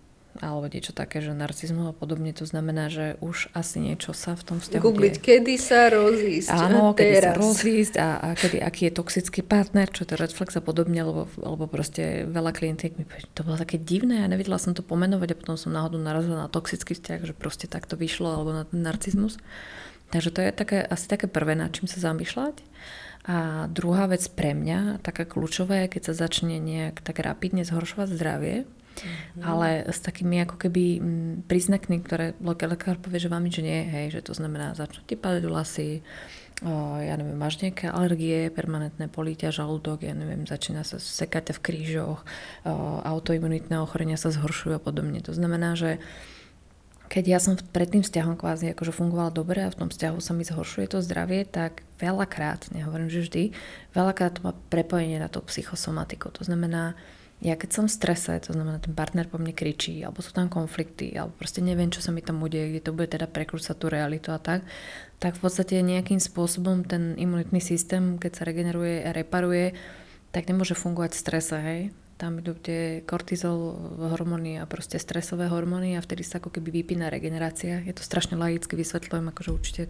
alebo niečo také, že narcizmus a podobne, to znamená, že už asi niečo sa v tom vzťahu Googliť, deje. kedy sa rozísť Áno, kedy teraz. sa rozísť a, a kedy, aký je toxický partner, čo to red flag a podobne, lebo, lebo proste veľa klientiek mi to bolo také divné, ja nevedela som to pomenovať a potom som náhodou narazila na toxický vzťah, že proste takto vyšlo, alebo na ten narcizmus. Takže to je také, asi také prvé, nad čím sa zamýšľať. A druhá vec pre mňa, taká kľúčová je, keď sa začne nejak tak rapidne zhoršovať zdravie, Mm-hmm. Ale s takými ako keby mm, príznakmi, ktoré lekár povie, že vám nič nie, hej, že to znamená začnú ti padať vlasy, o, ja neviem, máš nejaké alergie, permanentné políťa, žalúdok, ja neviem, začína sa sekať v krížoch, o, autoimunitné ochorenia sa zhoršujú a podobne. To znamená, že keď ja som pred tým vzťahom kvázi akože fungovala dobre a v tom vzťahu sa mi zhoršuje to zdravie, tak veľakrát, nehovorím, že vždy, veľakrát to má prepojenie na tú psychosomatiku. To znamená, ja keď som v strese, to znamená, ten partner po mne kričí, alebo sú tam konflikty, alebo proste neviem, čo sa mi tam udeje, kde to bude teda prekrúcať tú realitu a tak, tak v podstate nejakým spôsobom ten imunitný systém, keď sa regeneruje a reparuje, tak nemôže fungovať v strese, hej. Tam idú tie kortizol hormóny a proste stresové hormóny a vtedy sa ako keby vypína regenerácia. Je to strašne laicky vysvetľujem, akože určite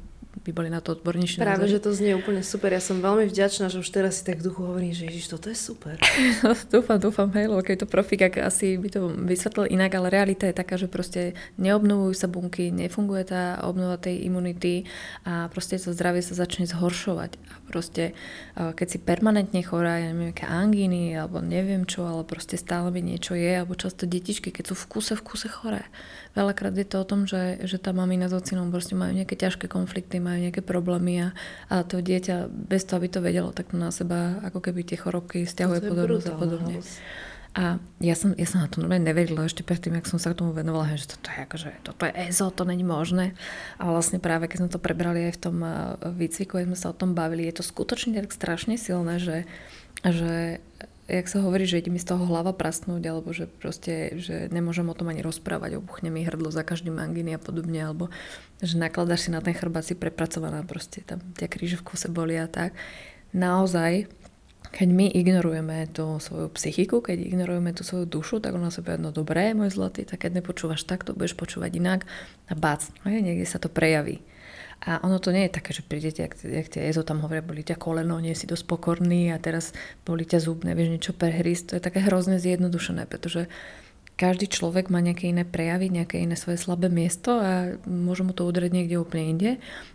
by boli na to odbornejšie. Práve, názor. že to znie úplne super. Ja som veľmi vďačná, že už teraz si tak v duchu hovorím, že Ježiš, toto je super. *laughs* dúfam, dúfam, hej, lebo keď to profik, ak asi by to vysvetlil inak, ale realita je taká, že proste neobnovujú sa bunky, nefunguje tá obnova tej imunity a proste to zdravie sa začne zhoršovať. A proste, keď si permanentne chorá, ja neviem, aké angíny, alebo neviem čo, ale proste stále mi niečo je, alebo často detičky, keď sú v kuse, v kuse choré veľakrát je to o tom, že, že tá mamina s ocinom proste majú nejaké ťažké konflikty, majú nejaké problémy a, a to dieťa bez toho, aby to vedelo, tak to na seba ako keby tie chorobky stiahuje podobnosť a podobne. A ja som, ja som na to normálne nevedela ešte predtým, ak som sa k tomu venovala, že toto je, akože, toto je EZO, to není možné. A vlastne práve keď sme to prebrali aj v tom výcviku, keď sme sa o tom bavili, je to skutočne tak strašne silné, že, že jak sa hovorí, že ide mi z toho hlava prasnúť, alebo že proste, že nemôžem o tom ani rozprávať, obuchne mi hrdlo za každým anginy a podobne, alebo že nakladaš si na ten chrbát si prepracovaná, proste tam tie kríže v kuse boli a tak. Naozaj keď my ignorujeme tú svoju psychiku, keď ignorujeme tú svoju dušu, tak ona sa povie, no dobré, môj zlatý, tak keď nepočúvaš takto, budeš počúvať inak a bác, niekde sa to prejaví. A ono to nie je také, že prídete, jak, jak tie EZO tam hovoria, boli ťa koleno, nie si dosť pokorný a teraz boli ťa zub, nevieš niečo prehrísť. To je také hrozne zjednodušené, pretože každý človek má nejaké iné prejavy, nejaké iné svoje slabé miesto a môže mu to udrieť niekde úplne inde,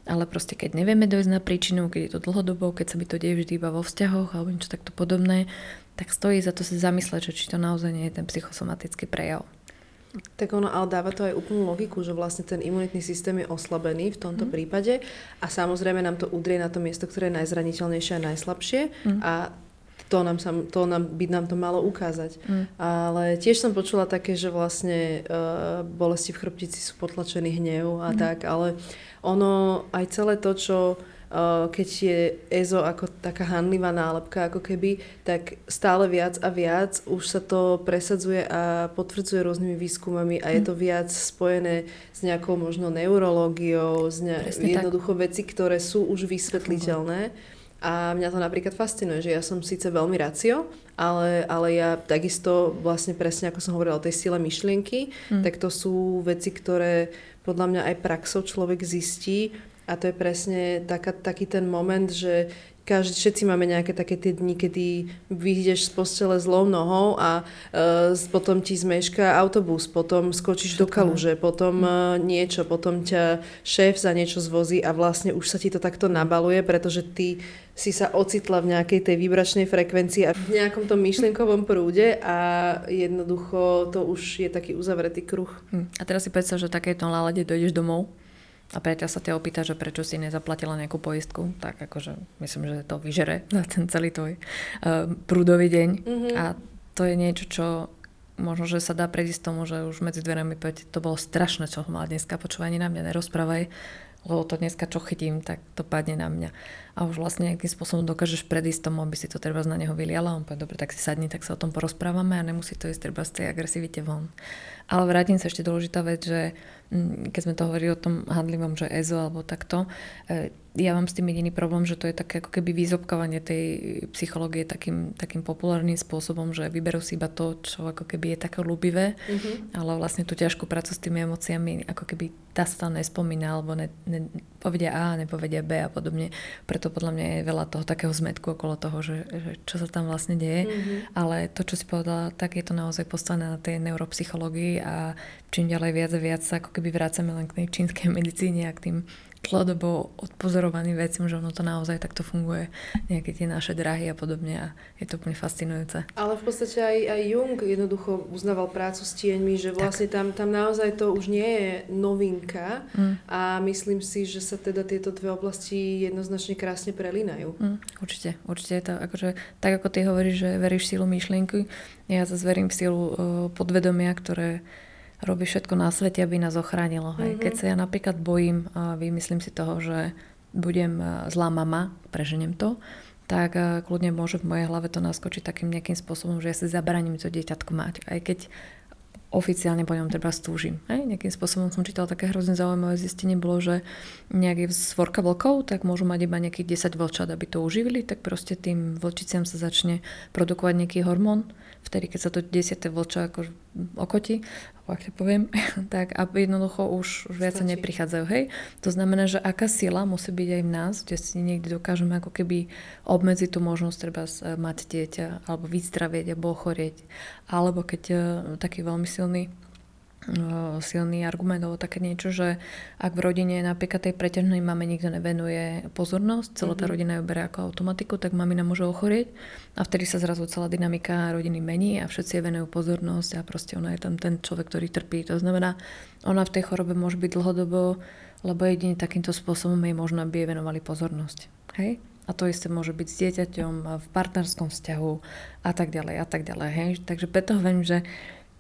ale proste keď nevieme dojsť na príčinu, keď je to dlhodobo, keď sa by to deje vždy iba vo vzťahoch alebo niečo takto podobné, tak stojí za to si zamysleť, že či to naozaj nie je ten psychosomatický prejav. Tak ono, ale dáva to aj úplnú logiku, že vlastne ten imunitný systém je oslabený v tomto mm. prípade a samozrejme nám to udrie na to miesto, ktoré je najzraniteľnejšie a najslabšie mm. a to nám, sa, to nám, by nám to malo ukázať. Mm. Ale tiež som počula také, že vlastne uh, bolesti v chrbtici sú potlačený hnev a mm. tak, ale ono aj celé to, čo keď je EZO ako taká hanlivá nálepka, ako keby, tak stále viac a viac už sa to presadzuje a potvrdzuje rôznymi výskumami a je mm. to viac spojené s nejakou možno neurológiou, s ne- jednoducho tak. veci, ktoré sú už vysvetliteľné. A mňa to napríklad fascinuje, že ja som síce veľmi racio, ale, ale ja takisto vlastne presne ako som hovorila o tej sile myšlienky, mm. tak to sú veci, ktoré podľa mňa aj praxou človek zistí a to je presne taká, taký ten moment, že každý, všetci máme nejaké také tie dni, kedy vyjdeš z postele zlou nohou a uh, potom ti zmeška autobus, potom skočíš Všetko. do kaluže, potom uh, niečo, potom ťa šéf za niečo zvozí a vlastne už sa ti to takto nabaluje, pretože ty si sa ocitla v nejakej tej vibračnej frekvencii a v nejakom tom myšlienkovom prúde a jednoducho to už je taký uzavretý kruh. Hm. A teraz si predstav, že takéto nálade dojdeš domov a priateľ sa ťa opýta, že prečo si nezaplatila nejakú poistku, tak akože myslím, že to vyžere *laughs* za ten celý tvoj uh, prúdový deň. Mm-hmm. A to je niečo, čo možno, že sa dá predísť tomu, že už medzi dverami povedať, to bolo strašné, čo mala dneska, počúvaj, ani na mňa nerozprávaj, lebo to dneska čo chytím, tak to padne na mňa. A už vlastne nejakým spôsobom dokážeš predísť tomu, aby si to treba na neho vyliala. On povie, dobre, tak si sadni, tak sa o tom porozprávame a nemusí to ísť treba z tej agresivite von. Ale vrátim sa ešte dôležitá vec, že mm, keď sme to hovorili o tom handlivom, že EZO alebo takto, e, ja mám s tým jediný problém, že to je také ako keby výzobkovanie tej psychológie takým, takým populárnym spôsobom, že vyberú si iba to, čo ako keby je také ľúbivé, mm-hmm. ale vlastne tú ťažkú prácu s tými emóciami ako keby tá sa tam nespomína, alebo ne, ne, povedia A, nepovedia B a podobne. Preto podľa mňa je veľa toho takého zmetku okolo toho, že, že čo sa tam vlastne deje. Mm-hmm. Ale to, čo si povedala, tak je to naozaj postavené na tej neuropsychológii a čím ďalej viac a viac sa ako keby vrácame len k tej čínskej medicíne a k tým dlhodobo odpozorovaným veciam, že ono to naozaj takto funguje, nejaké tie naše drahy a podobne a je to úplne fascinujúce. Ale v podstate aj, aj Jung jednoducho uznával prácu s tieňmi, že vlastne tam, tam naozaj to už nie je novinka mm. a myslím si, že sa teda tieto dve oblasti jednoznačne krásne prelínajú. Mm, určite, určite je to akože, tak ako ty hovoríš, že veríš v sílu myšlienky, ja zase verím v sílu uh, podvedomia, ktoré robí všetko na svete, aby nás ochránilo. Hej. Mm-hmm. Keď sa ja napríklad bojím a vymyslím si toho, že budem zlá mama, preženiem to, tak kľudne môže v mojej hlave to naskočiť takým nejakým spôsobom, že ja si zabraním to dieťatko mať. Aj keď oficiálne po ňom treba stúžim. Hej? Nejakým spôsobom som čítala také hrozne zaujímavé zistenie, bolo, že nejaký svorka vlkov, tak môžu mať iba nejakých 10 vlčat, aby to uživili, tak proste tým vlčiciam sa začne produkovať nejaký hormón, vtedy, keď sa to desiate vlča ako okoti, ak to poviem, *laughs* tak a jednoducho už, už viac sa neprichádzajú. Hej? To znamená, že aká sila musí byť aj v nás, kde si niekde dokážeme ako keby obmedziť tú možnosť treba mať dieťa, alebo vyzdravieť, alebo ochorieť. Alebo keď uh, taký veľmi silný silný argument alebo také niečo, že ak v rodine napríklad tej preťažnej mame nikto nevenuje pozornosť, celá tá mhm. rodina ju berie ako automatiku, tak mamina môže ochorieť a vtedy sa zrazu celá dynamika rodiny mení a všetci jej venujú pozornosť a proste ona je tam ten človek, ktorý trpí. To znamená, ona v tej chorobe môže byť dlhodobo, lebo jedine takýmto spôsobom jej možno, aby jej venovali pozornosť. Hej? A to isté môže byť s dieťaťom v partnerskom vzťahu a tak ďalej a tak ďalej. Hej? Takže preto hovorím, že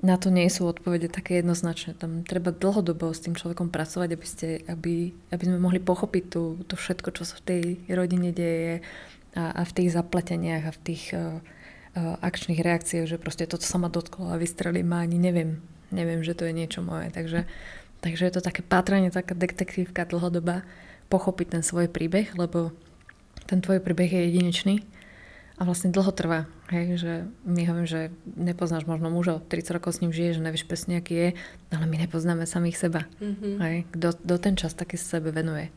na to nie sú odpovede také jednoznačné. Tam treba dlhodobo s tým človekom pracovať, aby, ste, aby, aby sme mohli pochopiť tú, to všetko, čo sa v tej rodine deje a, a v tých zapleteniach a v tých uh, uh, akčných reakciách, že proste toto sa ma dotklo a vystrelí ma ani neviem. Neviem, že to je niečo moje. Takže, takže je to také pátranie, taká detektívka dlhodoba, pochopiť ten svoj príbeh, lebo ten tvoj príbeh je jedinečný a vlastne dlho trvá. Hej, že my hovorím, že nepoznáš možno muža, 30 rokov s ním žije, že nevieš presne, aký je, ale my nepoznáme samých seba. Mm-hmm. Hej, kto, kto ten čas taký sebe venuje.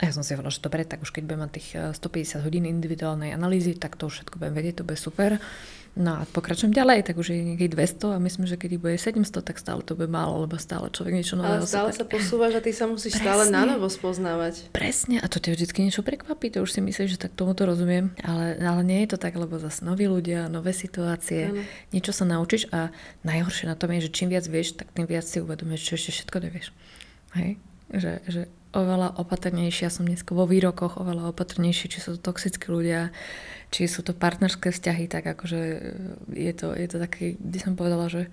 A ja som si hovorila, že dobre, tak už keď budem mať tých 150 eh, hodín individuálnej analýzy, tak to už všetko budem vedieť, to bude super. No a pokračujem ďalej, tak už je niekedy 200 a myslím, že keď bude 700, tak stále to bude málo, lebo stále človek niečo nové. Ale stále sa posúvaš a ty sa musíš Presne. stále na novo spoznávať. Presne, a to ťa vždy niečo prekvapí, to už si myslíš, že tak tomu to rozumiem, ale, ale nie je to tak, lebo zase noví ľudia, nové situácie, ano. niečo sa naučíš a najhoršie na tom je, že čím viac vieš, tak tým viac si uvedomíš, čo ešte všetko nevieš. Hej? Že, že oveľa opatrnejšia som dnes vo výrokoch, oveľa opatrnejšie, či sú to toxickí ľudia, či sú to partnerské vzťahy, tak akože je to, je to také, kde som povedala, že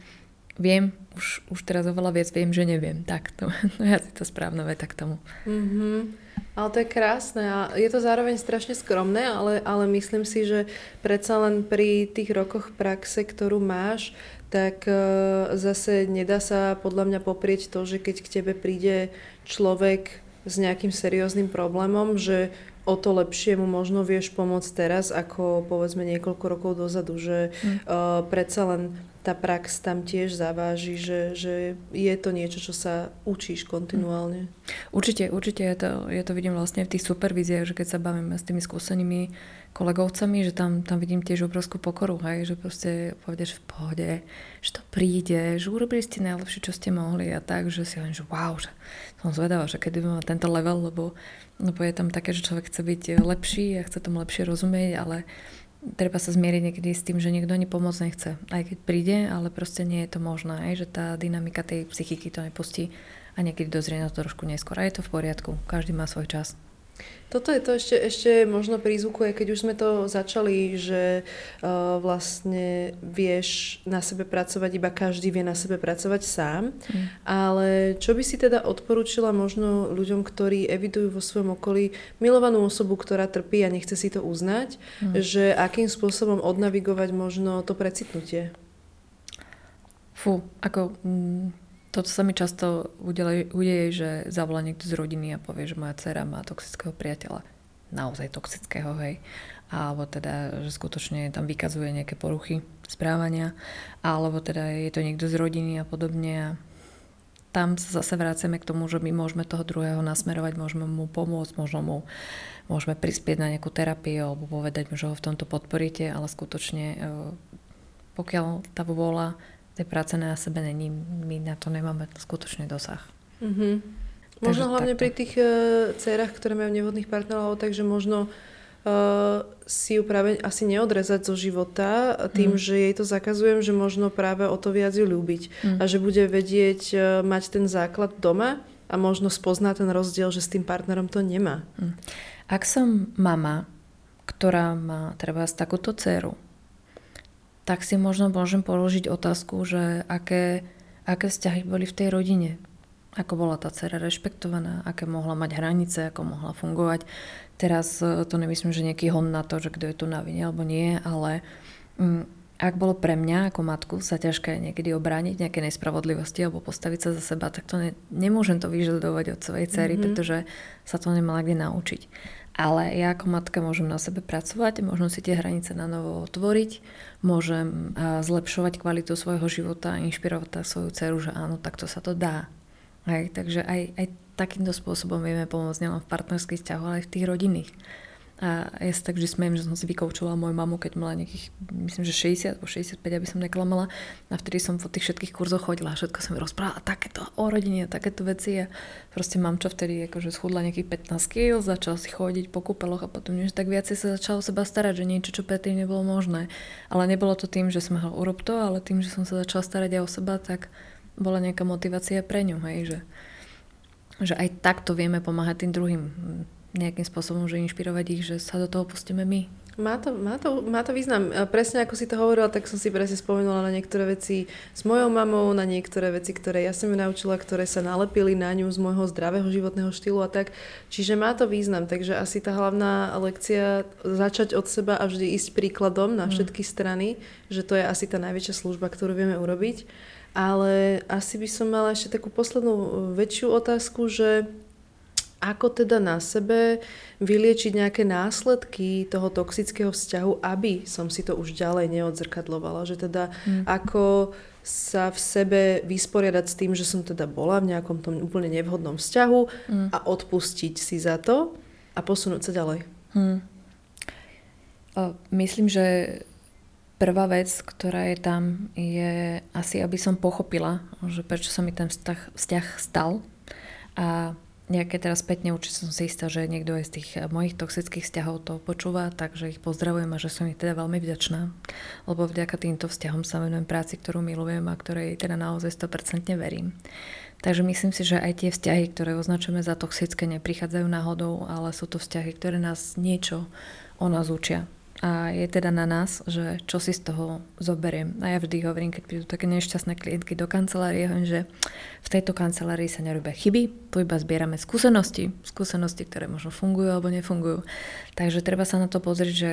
viem, už, už teraz oveľa viac viem, že neviem. Tak, to, no ja si to správna veta k tomu. Mm-hmm. Ale to je krásne a je to zároveň strašne skromné, ale, ale myslím si, že predsa len pri tých rokoch praxe, ktorú máš, tak uh, zase nedá sa podľa mňa poprieť to, že keď k tebe príde človek s nejakým serióznym problémom, že o to lepšie mu možno vieš pomôcť teraz, ako povedzme niekoľko rokov dozadu, že mm. uh, predsa len tá prax tam tiež zaváži, že, že je to niečo, čo sa učíš kontinuálne. Určite, určite ja to, ja to vidím vlastne v tých supervíziách, že keď sa bavíme s tými skúsenými kolegovcami, že tam, tam vidím tiež obrovskú pokoru, hej, že proste povedeš v pohode, že to príde, že urobili ste najlepšie, čo ste mohli a tak, že si len, že wow, že som zvedavá, že kedy by tento level, lebo, lebo je tam také, že človek chce byť lepší a chce tomu lepšie rozumieť, ale treba sa zmieriť niekedy s tým, že niekto ani pomôcť nechce. Aj keď príde, ale proste nie je to možné, aj, že tá dynamika tej psychiky to nepustí a niekedy dozrie na to trošku neskôr. A je to v poriadku, každý má svoj čas. Toto je to ešte, ešte možno prízvukuje, keď už sme to začali, že uh, vlastne vieš na sebe pracovať, iba každý vie na sebe pracovať sám. Mm. Ale čo by si teda odporúčila možno ľuďom, ktorí evidujú vo svojom okolí milovanú osobu, ktorá trpí a nechce si to uznať, mm. že akým spôsobom odnavigovať možno to precitnutie? Fú, ako... Mm toto sa mi často udeje, udeje, že zavolá niekto z rodiny a povie, že moja dcera má toxického priateľa. Naozaj toxického, hej. Alebo teda, že skutočne tam vykazuje nejaké poruchy správania. Alebo teda je to niekto z rodiny a podobne. A tam sa zase vrácame k tomu, že my môžeme toho druhého nasmerovať, môžeme mu pomôcť, možno mu môžeme prispieť na nejakú terapiu alebo povedať mu, že ho v tomto podporíte, ale skutočne e, pokiaľ tá vôľa tej práce na sebe není, my na to nemáme skutočný dosah. Mm-hmm. Možno Takže hlavne takto. pri tých uh, dcerách, ktoré majú nevhodných partnerov, takže možno uh, si ju práve asi neodrezať zo života tým, mm. že jej to zakazujem, že možno práve o to viac ju ľúbiť mm. a že bude vedieť uh, mať ten základ doma a možno spozná ten rozdiel, že s tým partnerom to nemá. Mm. Ak som mama, ktorá má treba takúto dceru, tak si možno môžem položiť otázku, že aké, aké vzťahy boli v tej rodine. Ako bola tá dcera rešpektovaná, aké mohla mať hranice, ako mohla fungovať. Teraz e, to nemyslím, že nejaký hon na to, že kto je tu na vine alebo nie, ale mm, ak bolo pre mňa ako matku sa ťažké niekedy obrániť nejaké nespravodlivosti alebo postaviť sa za seba, tak to ne, nemôžem to vyžadovať od svojej cery, mm-hmm. pretože sa to nemala kde naučiť. Ale ja ako matka môžem na sebe pracovať, môžem si tie hranice na novo otvoriť, môžem zlepšovať kvalitu svojho života a inšpirovať tak svoju dceru, že áno, takto sa to dá. Hej, takže aj, aj takýmto spôsobom vieme pomôcť nielen v partnerských vzťahoch, ale aj v tých rodinných. A ja sa tak vždy smiem, že som si vykoučovala moju mamu, keď mala nejakých, myslím, že 60 alebo 65, aby som neklamala. A vtedy som po tých všetkých kurzoch chodila a všetko som rozprávala takéto o rodine, takéto veci. A proste mám čo vtedy akože schudla nejakých 15 kg, začal si chodiť po kúpeloch a potom že tak viacej sa začal o seba starať, že niečo, čo predtým nebolo možné. Ale nebolo to tým, že som ho urob to, ale tým, že som sa začala starať aj o seba, tak bola nejaká motivácia pre ňu, hej, že, že aj takto vieme pomáhať tým druhým nejakým spôsobom, že inšpirovať ich, že sa do toho pustíme my. Má to, má, to, má to význam. Presne ako si to hovorila, tak som si presne spomenula na niektoré veci s mojou mamou, na niektoré veci, ktoré ja som ju naučila, ktoré sa nalepili na ňu z môjho zdravého životného štýlu a tak. Čiže má to význam, takže asi tá hlavná lekcia začať od seba a vždy ísť príkladom na mm. všetky strany, že to je asi tá najväčšia služba, ktorú vieme urobiť. Ale asi by som mala ešte takú poslednú väčšiu otázku, že Ako teda na sebe vyliečiť nejaké následky toho toxického vzťahu, aby som si to už ďalej neodzrkadlovala. Že teda mm. ako sa v sebe vysporiadať s tým, že som teda bola v nejakom tom úplne nevhodnom vzťahu mm. a odpustiť si za to a posunúť sa ďalej. Mm. O, myslím, že prvá vec, ktorá je tam, je asi, aby som pochopila, že prečo sa mi ten vzťah, vzťah stal a nejaké teraz spätne určite som si istá, že niekto aj z tých eh, mojich toxických vzťahov to počúva, takže ich pozdravujem a že som ich teda veľmi vďačná, lebo vďaka týmto vzťahom sa venujem práci, ktorú milujem a ktorej teda naozaj 100% verím. Takže myslím si, že aj tie vzťahy, ktoré označujeme za toxické, neprichádzajú náhodou, ale sú to vzťahy, ktoré nás niečo o nás učia. A je teda na nás, že čo si z toho zoberiem. A ja vždy hovorím, keď prídu také nešťastné klientky do kancelárie, hovorím, že v tejto kancelárii sa nerobia chyby, tu iba zbierame skúsenosti, skúsenosti, ktoré možno fungujú alebo nefungujú. Takže treba sa na to pozrieť, že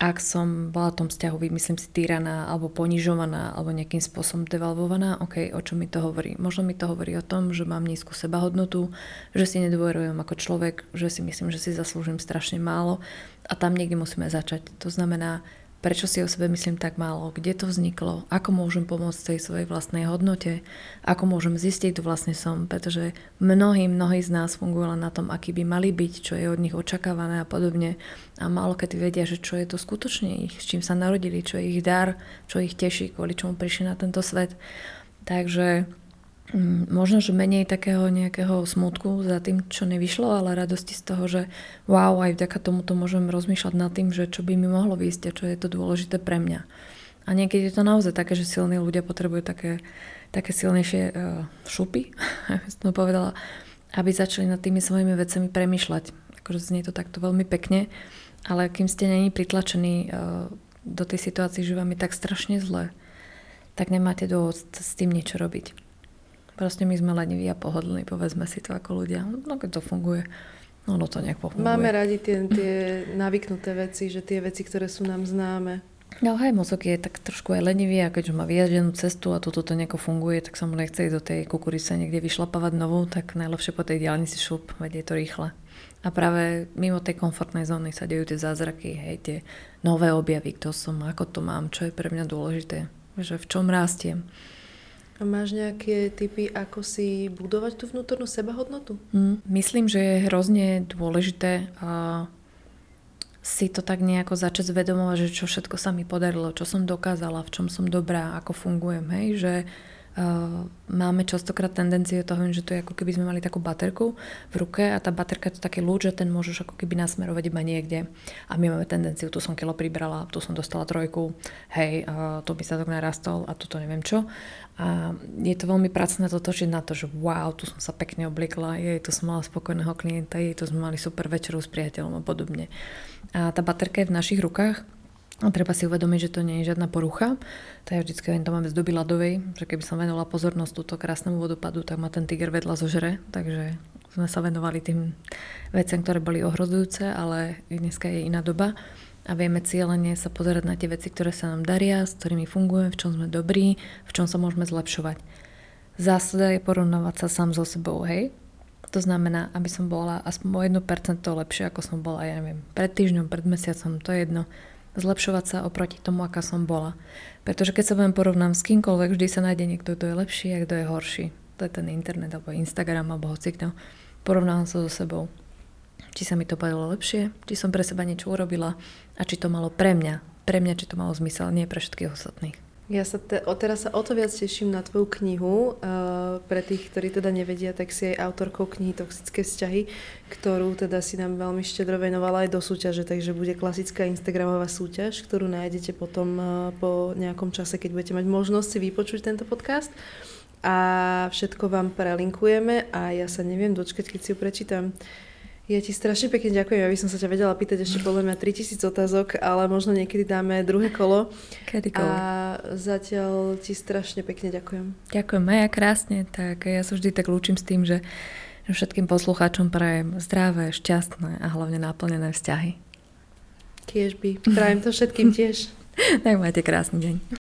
ak som bola v tom vzťahu, myslím si, týraná alebo ponižovaná alebo nejakým spôsobom devalvovaná, ok, o čo mi to hovorí? Možno mi to hovorí o tom, že mám nízku sebahodnotu, že si nedôverujem ako človek, že si myslím, že si zaslúžim strašne málo a tam niekde musíme začať. To znamená, prečo si o sebe myslím tak málo, kde to vzniklo, ako môžem pomôcť tej svojej vlastnej hodnote, ako môžem zistiť, kto vlastne som, pretože mnohí, mnohí z nás fungujú len na tom, aký by mali byť, čo je od nich očakávané a podobne. A málo kedy vedia, že čo je to skutočne ich, s čím sa narodili, čo je ich dar, čo ich teší, kvôli čomu prišli na tento svet. Takže možno, že menej takého nejakého smutku za tým, čo nevyšlo, ale radosti z toho, že wow, aj vďaka tomuto môžem rozmýšľať nad tým, že čo by mi mohlo výjsť a čo je to dôležité pre mňa. A niekedy je to naozaj také, že silní ľudia potrebujú také, také silnejšie uh, šupy, *laughs* som to povedala, aby začali nad tými svojimi vecami premýšľať. Akože znie to takto veľmi pekne, ale kým ste není pritlačení uh, do tej situácii, že vám je tak strašne zle, tak nemáte dôvod s tým niečo robiť. Proste my sme leniví a pohodlní, povedzme si to ako ľudia. No keď to funguje, no, no to nejak pofunguje. Máme radi tie, tie navyknuté veci, že tie veci, ktoré sú nám známe. No hej, mozog je tak trošku aj lenivý a keďže má vyjaždenú cestu a toto to nejako funguje, tak sa mu nechce ísť do tej kukurice niekde vyšlapávať novú, tak najlepšie po tej diálnici šup, veď je to rýchle. A práve mimo tej komfortnej zóny sa dejú tie zázraky, hej, tie nové objavy, kto som, ako to mám, čo je pre mňa dôležité, že v čom rástiem. A máš nejaké typy, ako si budovať tú vnútornú sebahodnotu? Mm, myslím, že je hrozne dôležité uh, si to tak nejako začať zvedomovať, že čo všetko sa mi podarilo, čo som dokázala, v čom som dobrá, ako fungujem, hej, že uh, máme častokrát tendencie toho, že to je ako keby sme mali takú baterku v ruke a tá baterka je to taký lúč, že ten môžeš ako keby nasmerovať iba niekde. A my máme tendenciu, tu som kilo pribrala, tu som dostala trojku, hej, uh, tu by sa tak narastol a toto neviem čo. A je to veľmi pracné to točiť na to, že wow, tu som sa pekne oblikla, jej, tu som mala spokojného klienta, jej, tu sme mali super večeru s priateľom a podobne. A tá baterka je v našich rukách a treba si uvedomiť, že to nie je žiadna porucha. To ja vždycky to máme z doby ľadovej, že keby som venovala pozornosť túto krásnemu vodopadu, tak ma ten tiger vedľa zožere. Takže sme sa venovali tým veciam, ktoré boli ohrozujúce, ale dneska je iná doba a vieme cieľene sa pozerať na tie veci, ktoré sa nám daria, s ktorými fungujeme, v čom sme dobrí, v čom sa môžeme zlepšovať. Zásada je porovnávať sa sám so sebou, hej? To znamená, aby som bola aspoň o 1% lepšie, ako som bola, ja neviem, pred týždňom, pred mesiacom, to je jedno zlepšovať sa oproti tomu, aká som bola. Pretože keď sa budem porovnám s kýmkoľvek, vždy sa nájde niekto, kto je lepší a kto je horší. To je ten internet, alebo Instagram, alebo hocikto. Porovnávam sa so sebou. Či sa mi to padlo lepšie, či som pre seba niečo urobila a či to malo pre mňa, pre mňa, či to malo zmysel, nie pre všetkých ostatných. Ja sa te, teraz sa o to viac teším na tvoju knihu. Uh, pre tých, ktorí teda nevedia, tak si aj autorkou knihy Toxické vzťahy, ktorú teda si nám veľmi štedro venovala aj do súťaže, takže bude klasická Instagramová súťaž, ktorú nájdete potom uh, po nejakom čase, keď budete mať možnosť si vypočuť tento podcast. A všetko vám prelinkujeme a ja sa neviem dočkať, keď si ju prečítam. Ja ti strašne pekne ďakujem, aby som sa ťa vedela pýtať ešte podľa mňa 3000 otázok, ale možno niekedy dáme druhé kolo. Kedykoľvek. A zatiaľ ti strašne pekne ďakujem. Ďakujem, Maja, krásne. Tak ja sa vždy tak lúčim s tým, že všetkým poslucháčom prajem zdravé, šťastné a hlavne naplnené vzťahy. Tiež by. Prajem to všetkým tiež. *laughs* tak majte krásny deň.